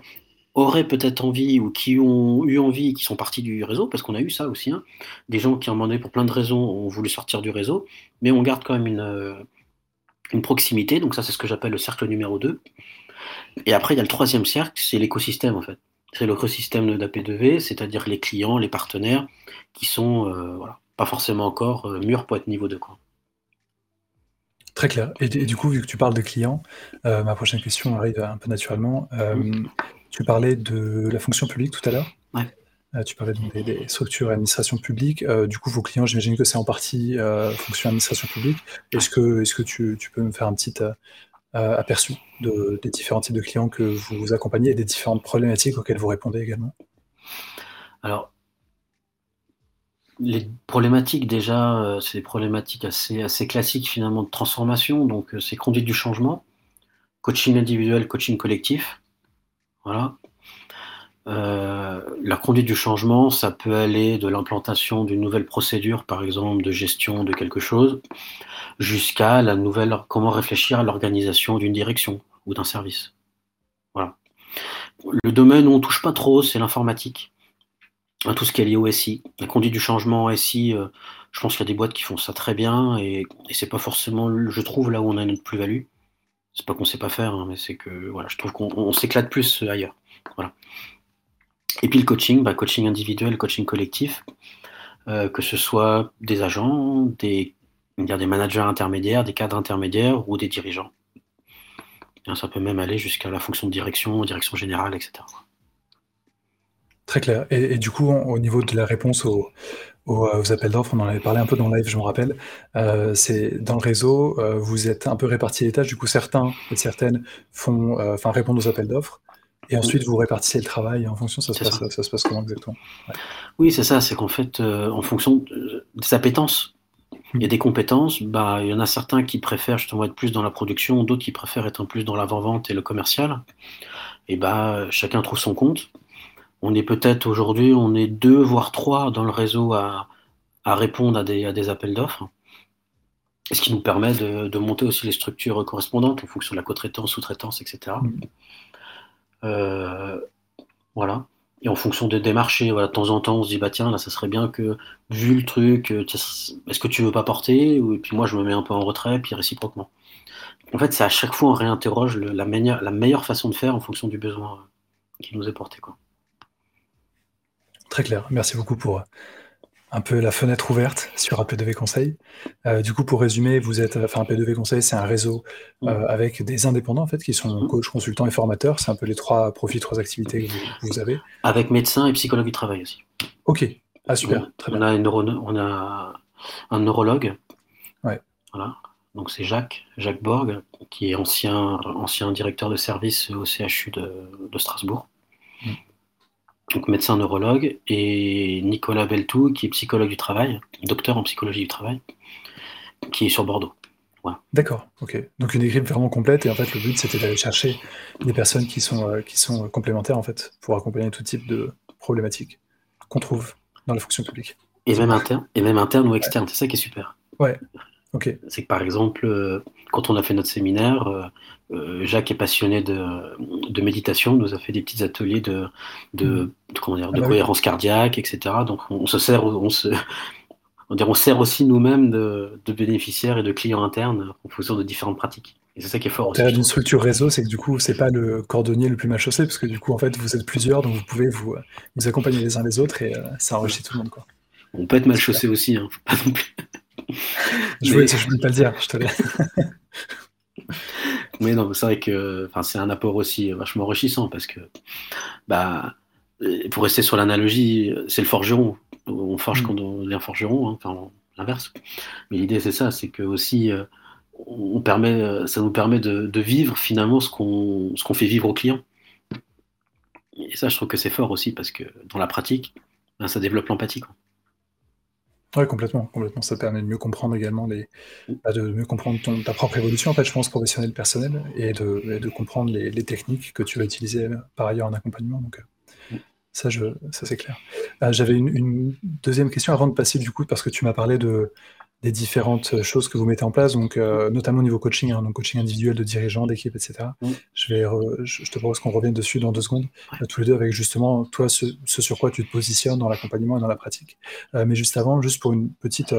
S2: auraient peut-être envie ou qui ont eu envie, qui sont partis du réseau, parce qu'on a eu ça aussi, hein. des gens qui, en un pour plein de raisons, ont voulu sortir du réseau, mais on garde quand même une, euh, une proximité, donc ça c'est ce que j'appelle le cercle numéro 2. Et après, il y a le troisième cercle, c'est l'écosystème en fait. C'est l'écosystème d'AP2V, c'est-à-dire les clients, les partenaires, qui sont euh, voilà, pas forcément encore euh, mûrs pour être niveau 2. Quoi.
S1: Très clair. Et, du coup, vu que tu parles de clients, ma prochaine question arrive un peu naturellement. Tu parlais de la fonction publique tout à l'heure. Euh, tu parlais des, structures et administration publique. Euh, du coup, vos clients, j'imagine que c'est en partie euh, fonction administration publique. Est-ce que, est que tu, peux me faire un petit aperçu des différents types de clients que vous accompagnez et des différentes problématiques auxquelles vous répondez également?
S2: Alors, les problématiques, déjà, c'est des problématiques assez, assez classiques finalement de transformation. Donc, c'est conduite du changement, coaching individuel, coaching collectif. Voilà. la conduite du changement, ça peut aller de l'implantation d'une nouvelle procédure, par exemple, de gestion de quelque chose, jusqu'à la nouvelle, comment réfléchir à l'organisation d'une direction ou d'un service. Voilà. Le domaine où on touche pas trop, c'est l'informatique. Tout ce qui est lié au SI. La conduite du changement SI, euh, je pense qu'il y a des boîtes qui font ça très bien et, et c'est pas forcément, je trouve, là où on a notre plus-value. C'est pas qu'on sait pas faire, hein, mais c'est que voilà, je trouve qu'on s'éclate plus ailleurs. Voilà. Et puis le coaching, bah, coaching individuel, coaching collectif, euh, que ce soit des agents, des, des managers intermédiaires, des cadres intermédiaires ou des dirigeants. Ça peut même aller jusqu'à la fonction de direction, direction générale, etc.
S1: Très clair. Et, du coup, au niveau de la réponse aux, appels d'offres, on en avait parlé un peu dans le live, je me rappelle. Euh, c'est dans le réseau, euh, vous êtes un peu répartis les tâches. Du coup, certains et certaines font, euh, enfin, répondent aux appels d'offres. Et ensuite, vous répartissez le travail en fonction, ça se, passe, ça. se passe comment exactement?
S2: Oui, c'est ça. C'est qu'en fait, en fonction des appétences il y a des compétences, bah, il y en a certains qui préfèrent justement être plus dans la production, d'autres qui préfèrent être plus dans l'avant-vente et le commercial. Et bah, chacun trouve son compte. On est peut-être aujourd'hui, on est deux voire trois dans le réseau à, répondre à des, des appels d'offres. Ce qui nous permet de, monter aussi les structures correspondantes en fonction de la co-traitance, sous-traitance, etc. Mmh. Euh, voilà. Et en fonction des, marchés, voilà, de temps en temps, on se dit, bah tiens, là, ça serait bien que, vu le truc, euh, est-ce que tu veux pas porter? Et puis moi, je me mets un peu en retrait, puis réciproquement. En fait, c'est à chaque fois, on réinterroge la, la meilleure façon de faire en fonction du besoin euh, qui nous est porté. Quoi.
S1: Très clair. Merci beaucoup pour, un peu la fenêtre ouverte <laughs> sur AP2V Conseil. Euh, du coup, pour résumer, vous êtes, enfin, AP2V Conseil, c'est un réseau euh, avec des indépendants en fait, qui sont mmh. coachs, consultants et formateurs. C'est un peu les trois profils, trois activités que vous, avez.
S2: Avec médecins et psychologue du travail aussi.
S1: Ok, ah super,
S2: très on A une on a un neurologue.
S1: Ouais.
S2: Voilà. Donc c'est Jacques, Jacques Borg, qui est ancien, ancien directeur de service au CHU de, de Strasbourg donc médecin neurologue, et Nicolas Beltou, qui est psychologue du travail, docteur en psychologie du travail, qui est sur Bordeaux.
S1: D'accord, ok. Donc une équipe vraiment complète, et en fait le but c'était d'aller chercher des personnes qui sont, euh, qui sont complémentaires en fait, pour accompagner tout type de problématiques qu'on trouve dans la fonction publique.
S2: Et même, interne, et même interne ou externe, c'est ça qui est super.
S1: Ouais,
S2: C'est que par exemple, euh, quand on a fait notre séminaire, euh, euh, Jacques est passionné de, de, méditation, nous a fait des petits ateliers de, de, comment dire, de ah bah cohérence cardiaque, etc. Donc on, se sert, on se, <laughs> on, on sert aussi nous-mêmes de, de, bénéficiaires et de clients internes en fonction de différentes pratiques. Et c'est ça qui est fort aussi.
S1: d'une structure réseau, c'est que du coup, c'est pas le cordonnier le plus mal chaussé, parce que du coup, en fait, vous êtes plusieurs, donc vous pouvez vous, vous accompagner les uns les autres et ça enrichit tout le monde. Quoi.
S2: On peut être mal chaussé aussi, hein, pas non plus.
S1: Je voulais, je voulais pas le dire, je te laisse. <laughs>
S2: Mais non, c'est vrai que c'est un apport aussi vachement enrichissant parce que, bah, pour rester sur l'analogie, c'est le forgeron. On forge mm. quand on devient forgeron, hein, enfin l'inverse. Mais l'idée c'est ça, c'est que aussi on permet, ça nous permet de, vivre finalement ce qu'on ce qu'on fait vivre aux clients. Et ça, je trouve que c'est fort aussi parce que dans la pratique, ben, ça développe l'empathie.
S1: Oui, complètement, complètement. Ça permet de mieux comprendre également les, bah, de mieux comprendre ton, ta propre évolution, en fait, je pense, professionnelle, personnelle, et de, de comprendre les, techniques que tu vas utiliser euh, par ailleurs en accompagnement. Donc, euh, ça, je, ça c'est clair. Euh, j'avais une, deuxième question avant de passer, du coup, parce que tu m'as parlé de, des différentes choses que vous mettez en place, donc euh, notamment au niveau coaching, hein, donc coaching individuel de dirigeants, d'équipe, etc. Mm. Je, vais je, te propose qu'on revienne dessus dans deux secondes, euh, tous les deux, avec justement toi, ce, sur quoi tu te positionnes dans l'accompagnement et dans la pratique. Euh, mais juste avant, juste pour une petite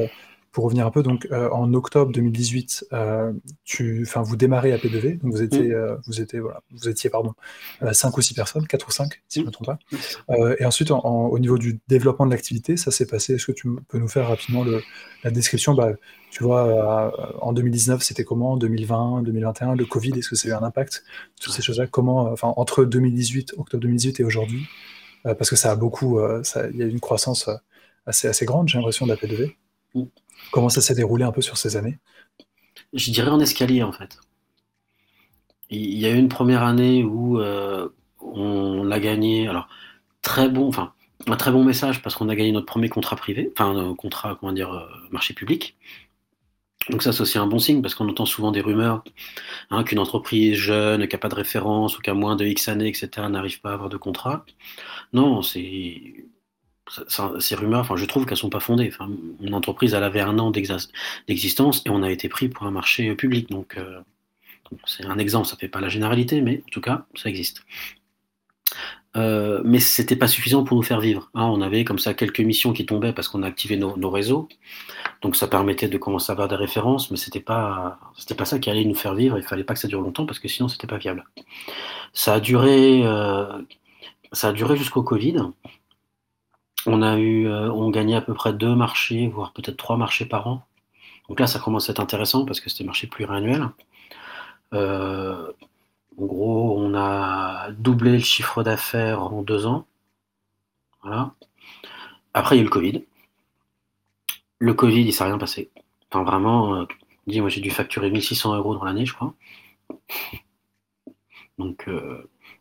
S1: pour revenir un peu, donc euh, en octobre 2018, euh, tu, vous démarrez à P2V, donc vous étiez, mm. euh, vous étiez, voilà, vous étiez pardon, 5 ou 6 personnes, 4 ou 5, si je ne me trompe pas. et ensuite, au niveau du développement de l'activité, ça s'est passé. Est-ce que tu peux nous faire rapidement le, la description? Bah, Tu vois, en 2019, c'était comment? 2020, 2021, le Covid, est-ce que ça a eu un impact? Toutes ces choses-là, comment, enfin, entre 2018, octobre 2018 et aujourd'hui, parce que ça a beaucoup, il y a eu une croissance assez, assez grande, j'ai l'impression, de la P2V. Comment ça s'est déroulé un peu sur ces années?
S2: Je dirais en escalier en fait. Il y a eu une première année où euh, on a gagné, alors très bon, enfin un très bon message parce qu'on a gagné notre premier contrat privé, enfin contrat, comment dire, euh, marché public. Donc ça, c'est aussi un bon signe parce qu'on entend souvent des rumeurs hein, qu'une entreprise jeune, qui n'a pas de référence ou qui a moins de X années, etc., n'arrive pas à avoir de contrat. Non, c'est ces rumeurs, enfin, je trouve qu'elles sont pas fondées. Enfin, une entreprise, elle avait un an d'existence et on a été pris pour un marché public. Donc, euh, c'est un exemple, ça fait pas la généralité, mais en tout cas, ça existe. Euh, mais c'était pas suffisant pour nous faire vivre. Hein. on avait comme ça quelques missions qui tombaient parce qu'on a activé nos, réseaux, donc ça permettait de commencer à avoir des références, mais c'était pas pas ça qui allait nous faire vivre. Il fallait pas que ça dure longtemps parce que sinon c'était pas viable. Ça a duré euh, ça a duré jusqu'au Covid. On a eu, euh, on gagnait à peu près deux marchés, voire peut-être trois marchés par an. Donc là, ça commence à être intéressant parce que c'était marché pluriannuel. Euh, en gros, on a doublé le chiffre d'affaires en deux ans. Voilà. Après, il y a eu le Covid. Le Covid, il ne s'est rien passé. Enfin, vraiment, euh, dis, moi j'ai dû facturer 1600 euros dans l'année, je crois. Donc,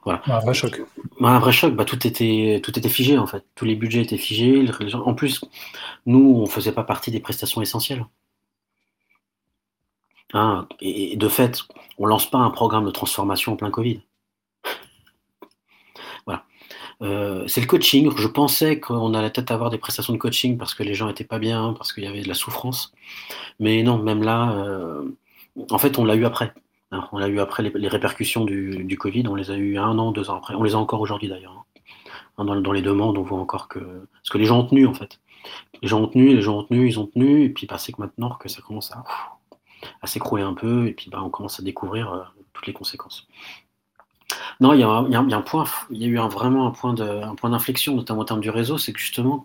S2: voilà.
S1: Un vrai choc.
S2: Un vrai choc, bah, tout, était, tout était figé en fait. Tous les budgets étaient figés. En plus, nous, on ne faisait pas partie des prestations essentielles. Hein, et de fait, on lance pas un programme de transformation en plein Covid. <laughs> voilà. Euh, c'est le coaching. Je pensais qu'on allait peut-être avoir des prestations de coaching parce que les gens étaient pas bien, parce qu'il y avait de la souffrance. Mais non, même là, euh, en fait, on l'a eu après. Hein. on l'a eu après les, répercussions du, Covid. On les a eu un an, deux ans après. On les a encore aujourd'hui d'ailleurs. Hein. Dans, les demandes, on voit encore que. Parce que les gens ont tenu en fait. Les gens ont tenu, les gens ont tenu, ils ont tenu. Et puis, bah, c'est que maintenant que ça commence à s'écrouler un peu, et puis bah, on commence à découvrir euh, toutes les conséquences. Non, il y, a un, point, il y a eu vraiment un point, d'inflexion, notamment en termes du réseau, c'est que justement,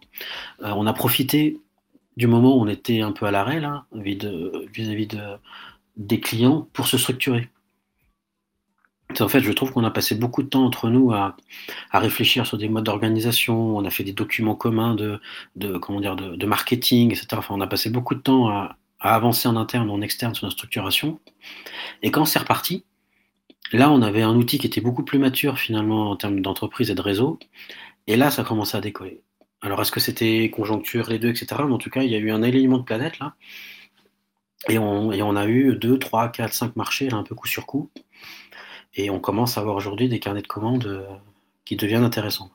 S2: euh, on a profité du moment où on était un peu à l'arrêt vis-à-vis de, des clients pour se structurer. En fait, je trouve qu'on a passé beaucoup de temps entre nous à, réfléchir sur des modes d'organisation. On a fait des documents communs de, comment dire, de, marketing, etc. Enfin, on a passé beaucoup de temps à, avancer en interne ou en externe sur notre structuration. Et quand c'est reparti, là, on avait un outil qui était beaucoup plus mature finalement en termes d'entreprise et de réseau. Et là, ça commençait à décoller. Alors, est-ce que c'était conjoncture, les deux, etc. Mais en tout cas, il y a eu un alignement de planète là. Et on, a eu 2, 3, 4, 5 marchés, un peu coup sur coup. Et on commence à avoir aujourd'hui des carnets de commandes euh, qui deviennent intéressants.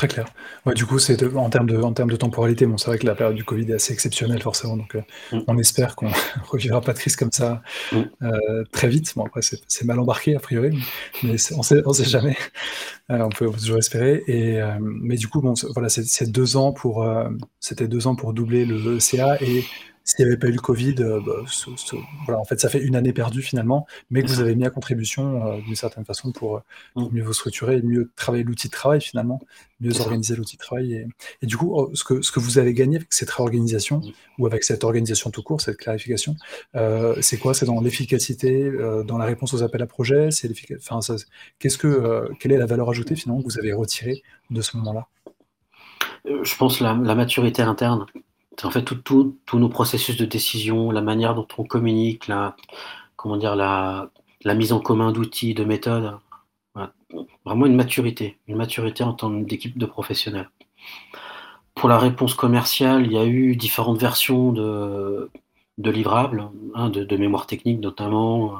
S1: Très clair. Ouais, du coup, c'est en termes de, en termes de temporalité, bon, c'est vrai que la période du Covid est assez exceptionnelle, forcément. Donc, euh, mm. on espère qu'on ne <laughs> revivra pas de crise comme ça mm. euh, très vite. Bon, après, c'est mal embarqué, a priori, mais, on ne sait, on sait jamais. Euh, on, peut, toujours espérer. Et, mais du coup, bon, voilà, c'est deux ans pour, c'était deux ans pour doubler le CA et s'il n'y avait pas eu le Covid, euh, bah, voilà, en fait, ça fait une année perdue finalement, mais que vous avez mis à contribution euh, d'une certaine façon pour, euh, mm. mieux vous structurer et mieux travailler l'outil de travail finalement, mieux organiser l'outil de travail. Et, du coup, oh, ce que, ce que vous avez gagné avec cette réorganisation mm. ou avec cette organisation tout court, cette clarification, c'est quoi? C'est dans l'efficacité, dans la réponse aux appels à projets? C'est enfin, qu'est-ce que, quelle est la valeur ajoutée finalement que vous avez retirée de ce moment-là?
S2: Je pense la, la maturité interne en fait tous nos processus de décision, la manière dont on communique, la, mise en commun d'outils, de méthodes. Vraiment une maturité, une maturité en tant d'équipe de professionnels. Pour la réponse commerciale, il y a eu différentes versions de, livrables, hein, de, mémoire technique notamment.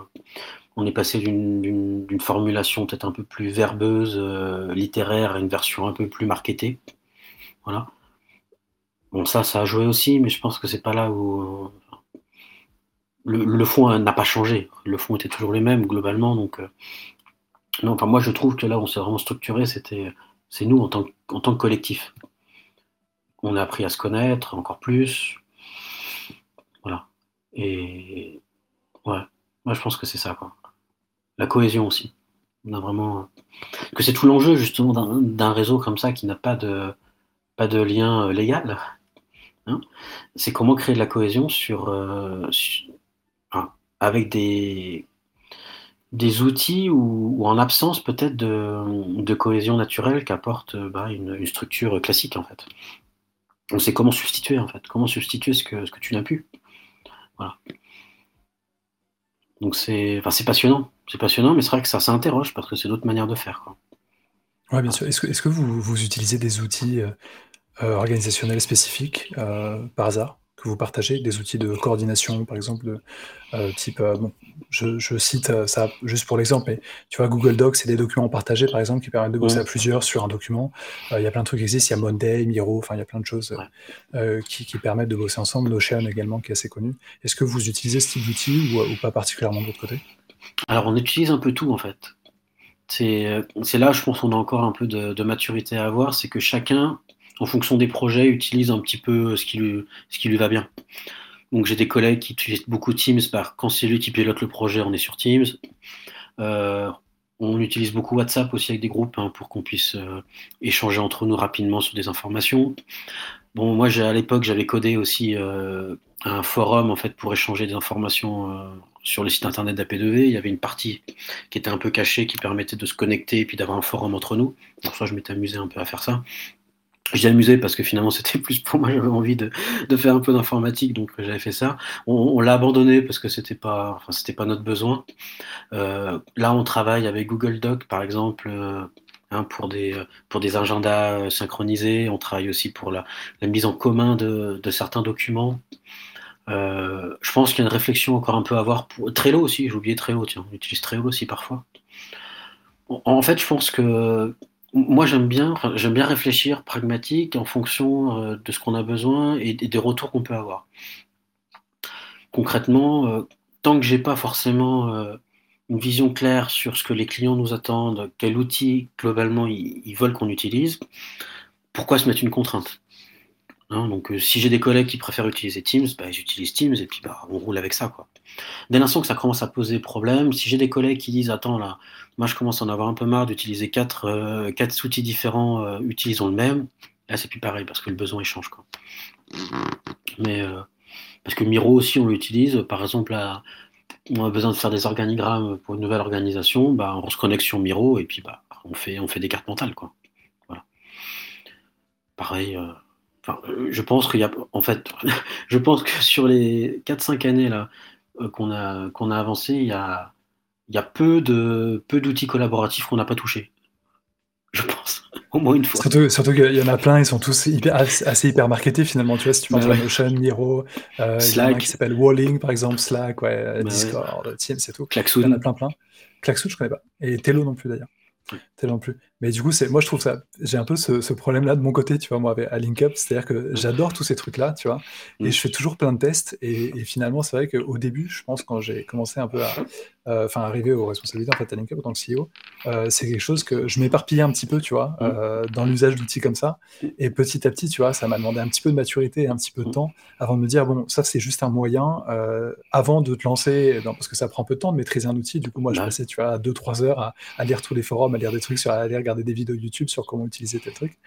S2: On est passé d'une formulation peut-être un peu plus verbeuse, euh, littéraire, à une version un peu plus marketée. Voilà. Bon, ça, ça a joué aussi, mais je pense que c'est pas là où. Le, fond n'a pas changé. Le fond était toujours les mêmes, globalement. Donc, euh, non, enfin, moi, je trouve que là, on s'est vraiment structuré, c'était, c'est nous en tant, en tant que collectif. On a appris à se connaître encore plus. Voilà. Et ouais, moi, je pense que c'est ça, quoi. La cohésion aussi. On a vraiment. Que c'est tout l'enjeu, justement, d'un réseau comme ça qui n'a pas de, pas de lien euh, légal Hein, c'est comment créer de la cohésion sur, euh, avec des, des outils ou, en absence peut-être de, cohésion naturelle qu'apporte bah, une, structure classique en fait. On sait comment substituer en fait, comment substituer ce que, ce que tu n'as plus. Voilà. Donc c'est enfin, passionnant, c'est passionnant, mais c'est vrai que ça s'interroge parce que c'est d'autres manières de faire.
S1: Oui, bien sûr. Est-ce que, est vous, vous, utilisez des outils euh, organisationnels spécifiques euh, par hasard que vous partagez, des outils de coordination, par exemple, de, euh, type, euh, bon, je, cite ça juste pour l'exemple, mais tu vois, Google Docs, c'est des documents partagés, par exemple, qui permettent de bosser à plusieurs sur un document. Il y a plein de trucs qui existent, il y a Monday, Miro, enfin, il y a plein de choses qui, permettent de bosser ensemble. Notion également, qui est assez connu. Est-ce que vous utilisez ce type d'outils ou, pas particulièrement de votre côté?
S2: Alors, on utilise un peu tout, en fait. C'est là, je pense, qu'on a encore un peu de, de maturité à avoir, c'est que chacun en fonction des projets, utilise un petit peu ce qui lui, ce qui lui va bien. Donc j'ai des collègues qui utilisent beaucoup Teams. Par, quand c'est lui qui pilote le projet, on est sur Teams. Euh, on utilise beaucoup WhatsApp aussi avec des groupes hein, pour qu'on puisse euh, échanger entre nous rapidement sur des informations. Bon, moi à l'époque j'avais codé aussi euh, un forum en fait pour échanger des informations sur le site internet d'AP2V. Il y avait une partie qui était un peu cachée qui permettait de se connecter et puis d'avoir un forum entre nous. Pour je m'étais amusé un peu à faire ça. J'ai amusé parce que finalement c'était plus pour moi, j'avais envie de, de, faire un peu d'informatique, donc j'avais fait ça. On, l'a abandonné parce que c'était pas, enfin, c'était pas notre besoin. Euh, là, on travaille avec Google Doc, par exemple, euh, hein, pour des pour des agendas euh, synchronisés. On travaille aussi pour la, la mise en commun de, de certains documents. Euh, je pense qu'il y a une réflexion encore un peu à avoir pour Trello aussi. J'ai oublié Trello, tiens, on utilise Trello aussi parfois. En fait, je pense que moi, j'aime bien, j'aime bien réfléchir pragmatique en fonction euh, de ce qu'on a besoin et, des retours qu'on peut avoir. Concrètement, euh, tant que j'ai pas forcément euh, une vision claire sur ce que les clients nous attendent, quel outil globalement ils veulent qu'on utilise, pourquoi se mettre une contrainte? Hein, donc, euh, si j'ai des collègues qui préfèrent utiliser Teams, bah, j'utilise Teams et puis bah, on roule avec ça. Quoi. Dès l'instant que ça commence à poser problème, si j'ai des collègues qui disent Attends, là, moi je commence à en avoir un peu marre d'utiliser quatre, euh, quatre outils différents, euh, utilisons le même, là c'est plus pareil parce que le besoin il change. Quoi. Mais parce que Miro aussi on l'utilise, par exemple, là, on a besoin de faire des organigrammes pour une nouvelle organisation, bah, on se connecte sur Miro et puis bah, on, fait, on fait des cartes mentales. Quoi. Voilà. Pareil. Euh, je pense qu'il y a, en fait, <laughs> je pense que sur les 4-5 années là euh, qu'on a qu'on a avancé, il y a, il y a peu de peu d'outils collaboratifs qu'on n'a pas touchés. Je pense, <laughs> au moins une fois.
S1: Surtout, qu'il y en a plein, ils sont tous hyper, assez hyper marketés finalement. Tu vois, si tu penses à Notion, Miro, euh, Slack, qui s'appelle Walling par exemple, Slack, ouais, Discord, Teams, c'est tout.
S2: Klaxoon.
S1: Il y en a plein, plein. Klaxoon, je connais pas. Et Tello non plus d'ailleurs. Tello non plus. Mais du coup, c'est, moi, je trouve ça, j'ai un peu ce, problème-là de mon côté, tu vois, moi, avec, à LinkUp, c'est-à-dire que j'adore tous ces trucs-là, tu vois, et mm. je fais toujours plein de tests, et, finalement, c'est vrai qu'au début, je pense, quand j'ai commencé un peu à, enfin, arriver aux responsabilités, en fait, à LinkUp en tant que CEO, euh, c'est quelque chose que je m'éparpillais un petit peu, tu vois, mm. euh, dans l'usage d'outils comme ça, et petit à petit, tu vois, ça m'a demandé un petit peu de maturité et un petit peu de mm. temps avant de me dire, bon, ça, c'est juste un moyen, avant de te lancer, parce que ça prend un peu de temps de maîtriser un outil, du coup, moi, je passais, tu vois, 2-3 heures à, à, lire tous les forums, à lire des trucs, sur, à aller regarder des vidéos YouTube sur comment utiliser tel truc.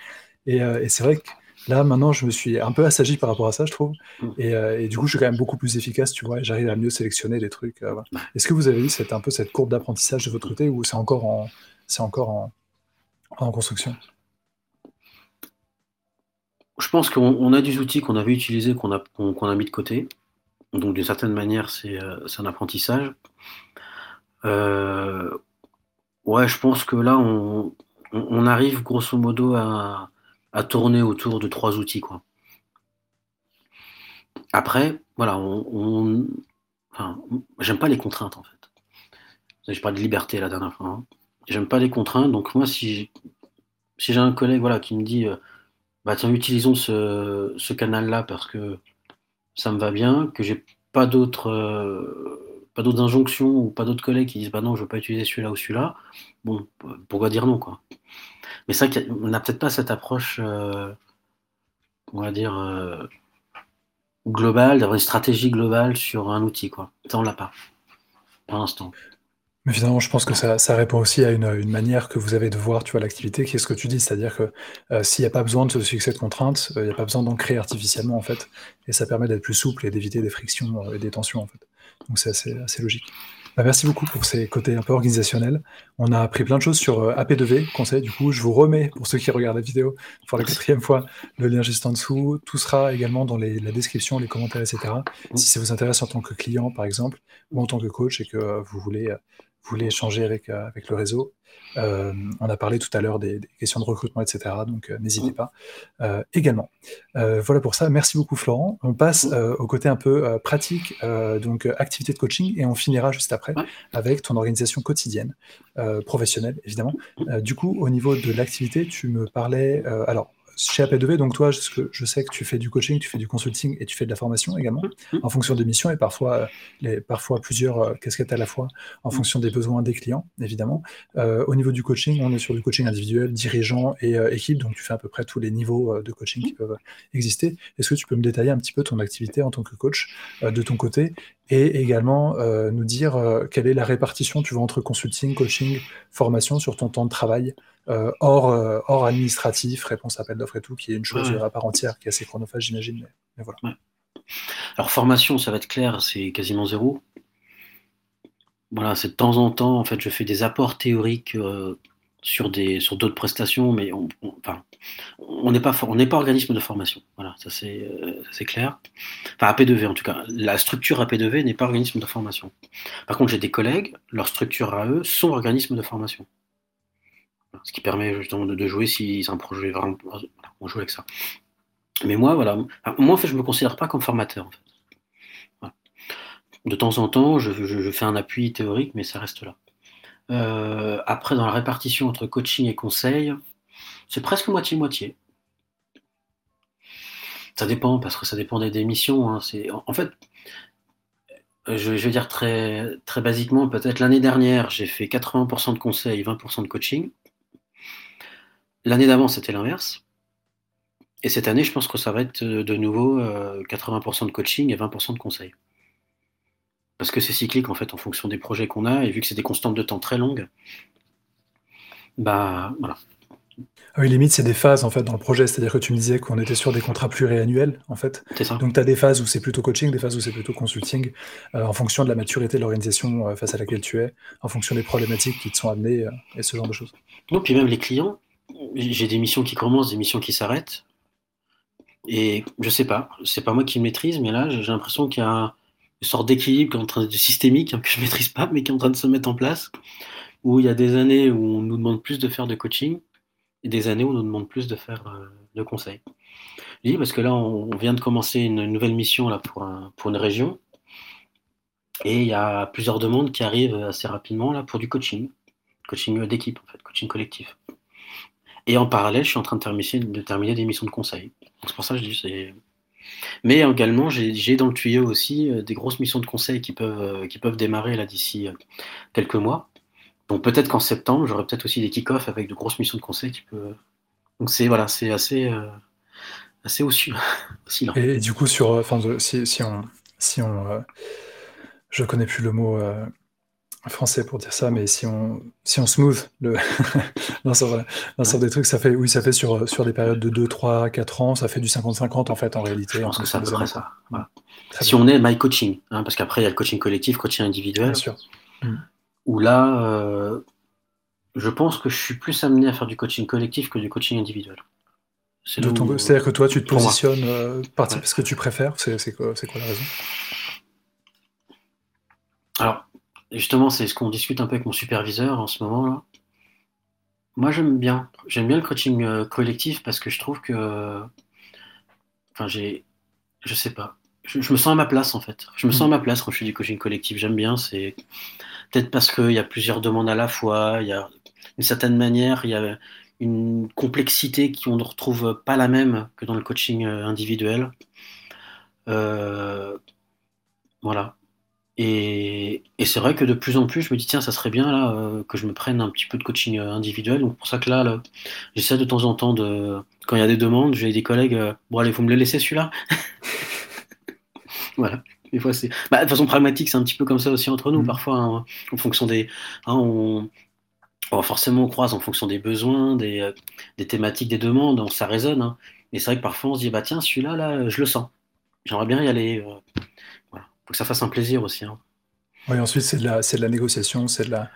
S1: Euh, et, c'est vrai que là, maintenant, je me suis un peu assagi par rapport à ça, je trouve. Mm. Euh, et, du coup, je suis quand même beaucoup plus efficace, tu vois, j'arrive à mieux sélectionner les trucs. Euh, Est-ce que vous avez eu cette, un peu cette courbe d'apprentissage de votre côté ou c'est encore en, c'est encore en, en construction?
S2: Je pense qu'on a des outils qu'on avait utilisés, qu'on a, qu'on a mis de côté. Donc, d'une certaine manière, c'est un apprentissage. ouais, je pense que là, on, on, arrive grosso modo à, tourner autour de trois outils. Quoi. Après, voilà, on, j'aime pas les contraintes en fait. Je parle de liberté la dernière fois. Hein. J'aime pas les contraintes, donc moi si, si j'ai un collègue voilà, qui me dit bah tiens utilisons ce, canal-là parce que ça me va bien, que j'ai pas d'autres euh, pas d'autres injonctions ou pas d'autres collègues qui disent bah non je veux pas utiliser celui-là ou celui-là, bon pourquoi dire non quoi? Mais vrai qu'on n'a peut-être pas cette approche, euh, on va dire, euh, globale, d'avoir une stratégie globale sur un outil. Quoi. Ça, on l'a pas, pour l'instant.
S1: Mais finalement, je pense que ça, répond aussi à une, manière que vous avez de voir l'activité, qui est ce que tu dis, c'est-à-dire que euh, s'il n'y a pas besoin de ce succès de contraintes, il n'y a pas besoin d'en créer artificiellement, en fait, et ça permet d'être plus souple et d'éviter des frictions et des tensions, en fait. Donc c'est assez logique. Bah, merci beaucoup pour ces côtés un peu organisationnels. On a appris plein de choses sur euh, AP2V, conseil. Du coup, je vous remets, pour ceux qui regardent la vidéo, pour la quatrième fois, le lien juste en dessous. Tout sera également dans la description, les commentaires, etc. Si ça vous intéresse en tant que client, par exemple, ou en tant que coach et que euh, vous voulez euh, voulez échanger avec, avec le réseau. on a parlé tout à l'heure des, questions de recrutement, etc. Donc n'hésitez pas également. voilà pour ça. Merci beaucoup Florent. On passe au côté un peu pratique, donc activité de coaching, et on finira juste après avec ton organisation quotidienne, professionnelle évidemment. du coup, au niveau de l'activité, tu me parlais. alors chez AP2V, donc toi, je sais que tu fais du coaching, tu fais du consulting et tu fais de la formation également, mmh, mmh. en fonction des missions et parfois, euh, les, parfois plusieurs euh, casquettes à la fois, en mmh. fonction des besoins des clients, évidemment. Euh, au niveau du coaching, on est sur du coaching individuel, dirigeant et équipe, donc tu fais à peu près tous les niveaux de coaching qui peuvent exister. Est-ce que tu peux me détailler un petit peu ton activité en tant que coach de ton côté et également nous dire quelle est la répartition, tu vois, entre consulting, coaching, formation sur ton temps de travail hors, hors administratif, réponse à appel d'offres et tout, qui est une chose à part entière, qui est assez chronophage, j'imagine. Mais, voilà.
S2: Alors, formation, ça va être clair, c'est quasiment zéro. Voilà, c'est de temps en temps, en fait, je fais des apports théoriques euh, sur des sur d'autres prestations, mais on, enfin, on n'est pas on n'est pas organisme de formation. Voilà, ça c'est c'est clair. Enfin, AP2V en tout cas, la structure AP2V n'est pas organisme de formation. Par contre, j'ai des collègues, leur structure à eux sont organismes de formation ce qui permet justement de, jouer si c'est un projet vraiment. on joue avec ça. Mais moi, voilà, moi en fait, je me considère pas comme formateur. De temps en temps, je, fais un appui théorique, mais ça reste là. Euh, après, dans la répartition entre coaching et conseil, c'est presque moitié-moitié. Ça dépend, parce que ça dépend des démissions. Hein. en fait, je, vais dire très, très basiquement, peut-être l'année dernière, j'ai fait 80% de conseil, 20% de coaching. L'année d'avant, c'était l'inverse. Et cette année, je pense que ça va être euh, de nouveau 80% euh, de coaching et 20% de conseil. Parce que c'est cyclique en fait en fonction des projets qu'on a et vu que c'est des constantes de temps très longues, bah voilà.
S1: Ah oui, limite, c'est des phases en fait dans le projet. C'est-à-dire que tu me disais qu'on était sur des contrats pluriannuels en fait.
S2: C'est ça.
S1: Donc tu as des phases où c'est plutôt coaching, des phases où c'est plutôt consulting, euh, en fonction de la maturité de l'organisation face à laquelle tu es, en fonction des problématiques qui te sont amenées et ce genre de choses.
S2: Non, puis même les clients, j'ai des missions qui commencent, des missions qui s'arrêtent. Et je sais pas, c'est pas moi qui maîtrise, mais là, j'ai l'impression qu'il y a une sorte d'équilibre de systémique hein, que je maîtrise pas, mais qui est en train de se mettre en place. Où il y a des années où on nous demande plus de faire de coaching et des années où on nous demande plus de faire euh, de conseils. Dis parce que là, on vient de commencer une nouvelle mission là pour, pour une région. Et il y a plusieurs demandes qui arrivent assez rapidement là pour du coaching. Coaching d'équipe, en fait, coaching collectif. Et en parallèle, je suis en train de terminer, de terminer des missions de conseil. C'est pour ça que je dis c'est. Mais également, j'ai dans le tuyau aussi euh, des grosses missions de conseil qui peuvent, euh, qui peuvent démarrer là d'ici euh, quelques mois. Donc peut-être qu'en septembre, j'aurai peut-être aussi des kick-offs avec de grosses missions de conseil qui peuvent. Donc c'est voilà, c'est assez, assez <laughs> aussi.
S1: Et, du coup, sur, si, si, on, si on, je connais plus le mot français pour dire ça, mais si on, si on smooth le <laughs> dans sur, des trucs, ça fait, oui, ça fait sur, sur des périodes de 2, 3, 4 ans, ça fait du 50-50 en fait en réalité.
S2: Je pense que c'est à peu près ça. Si on est my coaching, hein, parce qu'après il y a le coaching collectif, coaching individuel. Bien sûr. Mm. Où là, euh, je pense que je suis plus amené à faire du coaching collectif que du coaching individuel.
S1: C'est-à-dire que toi, tu te positionnes euh, parce que tu préfères C'est quoi, quoi la raison?
S2: Alors, justement, c'est ce qu'on discute un peu avec mon superviseur en ce moment. là. Moi, j'aime bien. J'aime bien le coaching euh, collectif parce que je trouve que. Enfin, j'ai. Je sais pas. Je, me sens à ma place, en fait. Je me sens à ma place quand je fais du coaching collectif. J'aime bien. C'est peut-être parce qu'il y a plusieurs demandes à la fois. Il y a une certaine manière, il y a une complexité qu'on ne retrouve pas la même que dans le coaching euh, individuel. Euh, voilà. Et, c'est vrai que de plus en plus, je me dis, tiens, ça serait bien là euh, que je me prenne un petit peu de coaching euh, individuel. Donc pour ça que là, j'essaie de temps en temps de, quand il y a des demandes, j'ai des collègues, euh, bon allez, vous me le laissez celui-là. <laughs> voilà. Des fois, c'est, bah, de façon pragmatique, c'est un petit peu comme ça aussi entre nous. Mmh. Parfois, hein, en fonction des, hein, on, forcément on croise en fonction des besoins, des, des thématiques, des demandes, ça résonne. Hein. Et c'est vrai que parfois on se dit, bah tiens, celui-là, là, je le sens. J'aimerais bien y aller faut que ça fasse un plaisir aussi. Hein.
S1: Oui, ensuite, c'est de, la, de la négociation, c'est de la